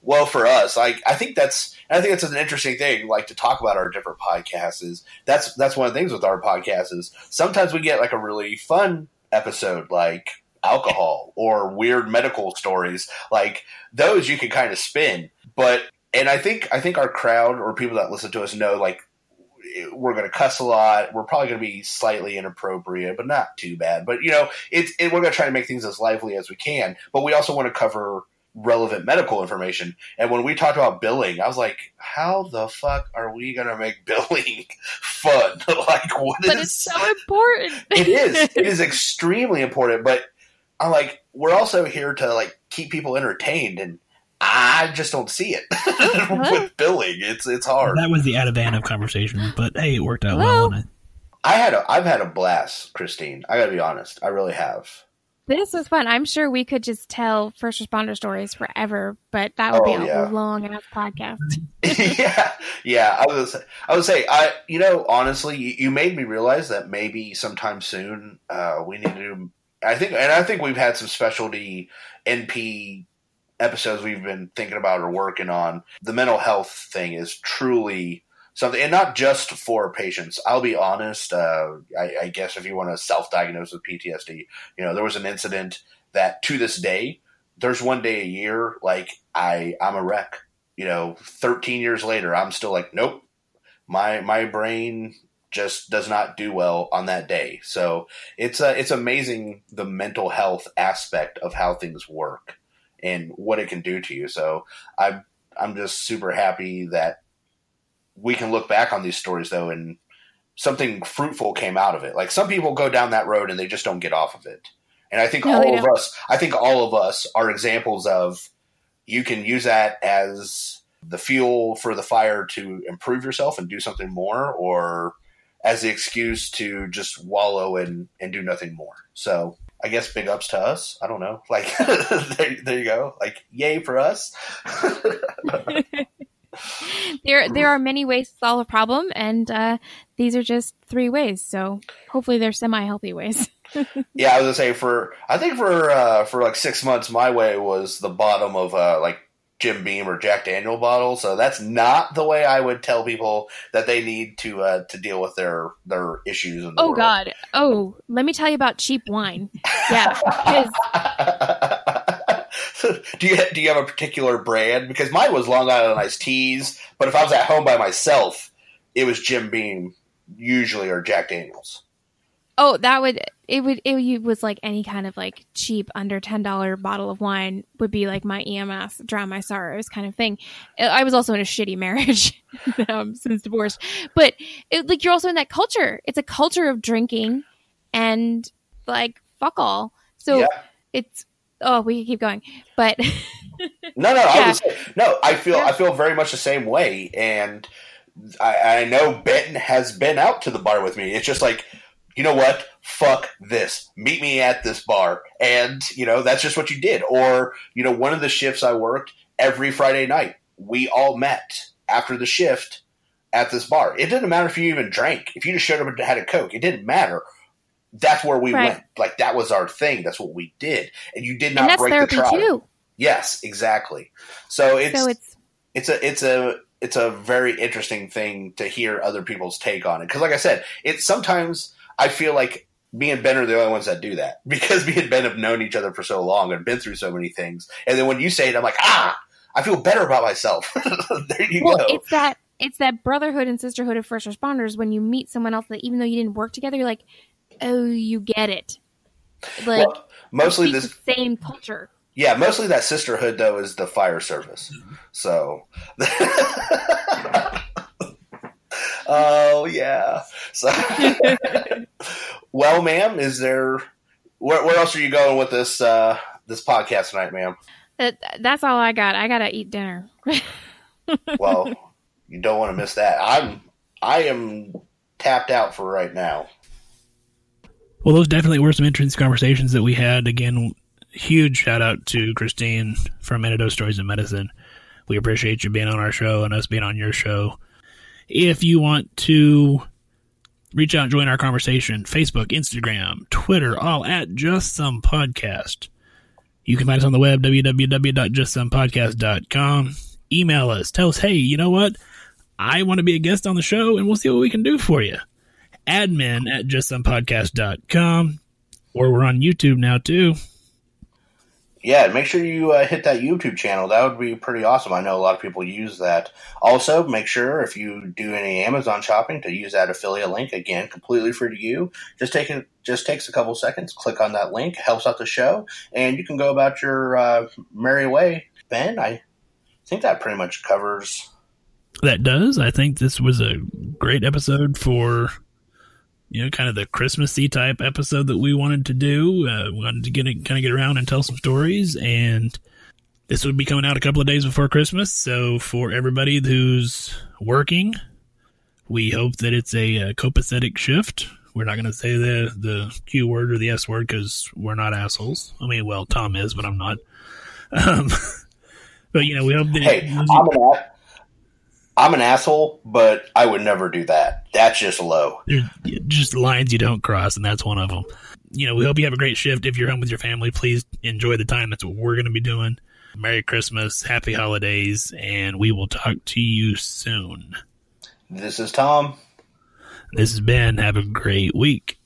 B: well for us. Like I think that's I think that's an interesting thing. Like to talk about our different podcasts is that's that's one of the things with our podcast is sometimes we get like a really fun episode like alcohol or weird medical stories like those you can kind of spin but and i think i think our crowd or people that listen to us know like we're going to cuss a lot we're probably going to be slightly inappropriate but not too bad but you know it's it, we're going to try to make things as lively as we can but we also want to cover relevant medical information. And when we talked about billing, I was like, how the fuck are we going to make billing fun? like, what
C: but
B: is,
C: it's so important.
B: it is. It is extremely important. But I'm like, we're also here to like keep people entertained and I just don't see it uh-huh. with billing. It's it's hard.
A: That was the out of conversation, but hey, it worked out well. well
B: I, I had a I've had a blast, Christine. I got to be honest. I really have.
C: This was fun. I'm sure we could just tell first responder stories forever, but that would oh, be a yeah. long ass podcast.
B: yeah, yeah. I was, I would say, I, you know, honestly, you, you made me realize that maybe sometime soon uh, we need to. I think, and I think we've had some specialty NP episodes we've been thinking about or working on. The mental health thing is truly something, and not just for patients. I'll be honest. Uh, I, I, guess if you want to self-diagnose with PTSD, you know, there was an incident that to this day, there's one day a year like I I'm a wreck. You know, 13 years later, I'm still like, nope. My my brain just does not do well on that day. So it's uh, it's amazing the mental health aspect of how things work and what it can do to you. So I'm I'm just super happy that we can look back on these stories though and something fruitful came out of it. Like some people go down that road and they just don't get off of it. And I think
C: No,
B: all of us I think all of us are examples of you can use that as the fuel for the fire to improve yourself and do something more or as the excuse to just wallow and, and do nothing more. So I guess big ups to us. I don't know. Like there, there you go. Like yay for us.
C: there there are many ways to solve a problem and uh, these are just three ways so hopefully they're semi-healthy ways
B: yeah, I was gonna say for I think for uh, for like six months my way was the bottom of uh, like Jim Beam or Jack Daniel bottle. So that's not the way I would tell people that they need to uh, to deal with their their issues in the
C: oh
B: world.
C: god oh let me tell you about cheap wine yeah
B: do you do you have a particular brand? Because mine was Long Island iced teas, but if I was at home by myself, it was Jim Beam usually or Jack Daniels.
C: oh that would it would it was like any kind of like cheap under ten dollar bottle of wine would be like my ems drown my sorrows kind of thing i was also in a shitty marriage um, since divorced but it, like you're also in that culture it's a culture of drinking and like fuck all so
B: Yeah.
C: it's oh we can keep going but
B: No, no, I was no. I feel
C: Yeah.
B: I feel very much the same way, and I, I know Benton has been out to the bar with me. It's just like, you know what? Fuck this. Meet me at this bar, and you know that's just what you did. Or you know, one of the shifts I worked every Friday night, we all met after the shift at this bar. It didn't matter if you even drank. If you just showed up and had a coke, it didn't matter. That's where we
C: Right.
B: went. Like that was our thing. That's what we did, and you did not break the tribe.
C: too
B: Yes, exactly. So it's
C: so it's
B: it's a it's a it's a very interesting thing to hear other people's take on it because like i said it's sometimes i feel like me and ben are the only ones that do that because me and ben have known each other for so long and been through so many things and then when you say it i'm like ah i feel better about myself there you
C: well
B: go
C: it's that it's that brotherhood and sisterhood of first responders when you meet someone else that even though you didn't work together you're like oh you get it. Like
B: well, mostly this
C: the same culture.
B: Yeah mostly that sisterhood though is the fire service. So. Oh yeah. So well ma'am is there where, where else are you going with this uh this podcast tonight ma'am?
C: That, that's all i got. I gotta eat dinner.
B: Well you don't want to miss that. I'm i am tapped out for right now
A: Well, those definitely were some interesting conversations that we had. Again, huge shout out to Christine from Antidote Stories of Medicine. We appreciate you being on our show and us being on your show. If you want to reach out and join our conversation, Facebook, Instagram, Twitter, all at Just Some Podcast. You can find us on the web, www.justsomepodcast.com. Email us. Tell us, hey, you know what? I want to be a guest on the show, and we'll see what we can do for you admin at justsomepodcast.com or we're on YouTube now too.
B: yeah make sure you uh, hit that youtube channel. That would be pretty awesome. I know a lot of people use that. Also make sure if you do any amazon shopping to use that affiliate link. Again completely free to you. Just take it just takes a couple seconds. Click on that link. Helps out the show. And you can go about your uh, merry way ben. I think that pretty much covers
A: That does. I think this was a great episode for you know, kind of the Christmassy type episode that we wanted to do. Uh, we wanted to get kind of get around and tell some stories, and this would be coming out a couple of days before Christmas. So for everybody who's working, we hope that it's a, uh copacetic shift. We're not going to say the the Q word or the S word because we're not assholes. I mean, well, Tom is, but I'm not. Um, but you know, we hope that
B: hey i'm an, a- I'm an asshole but i would never do that that's just low
A: there's just lines you don't cross, and that's one of them. You know, we hope you have a great shift. If you're home with your family, please enjoy the time. That's what we're going to be doing. Merry Christmas, Happy Holidays, and we will talk to you soon.
B: this is tom
A: This has been. Have a great week.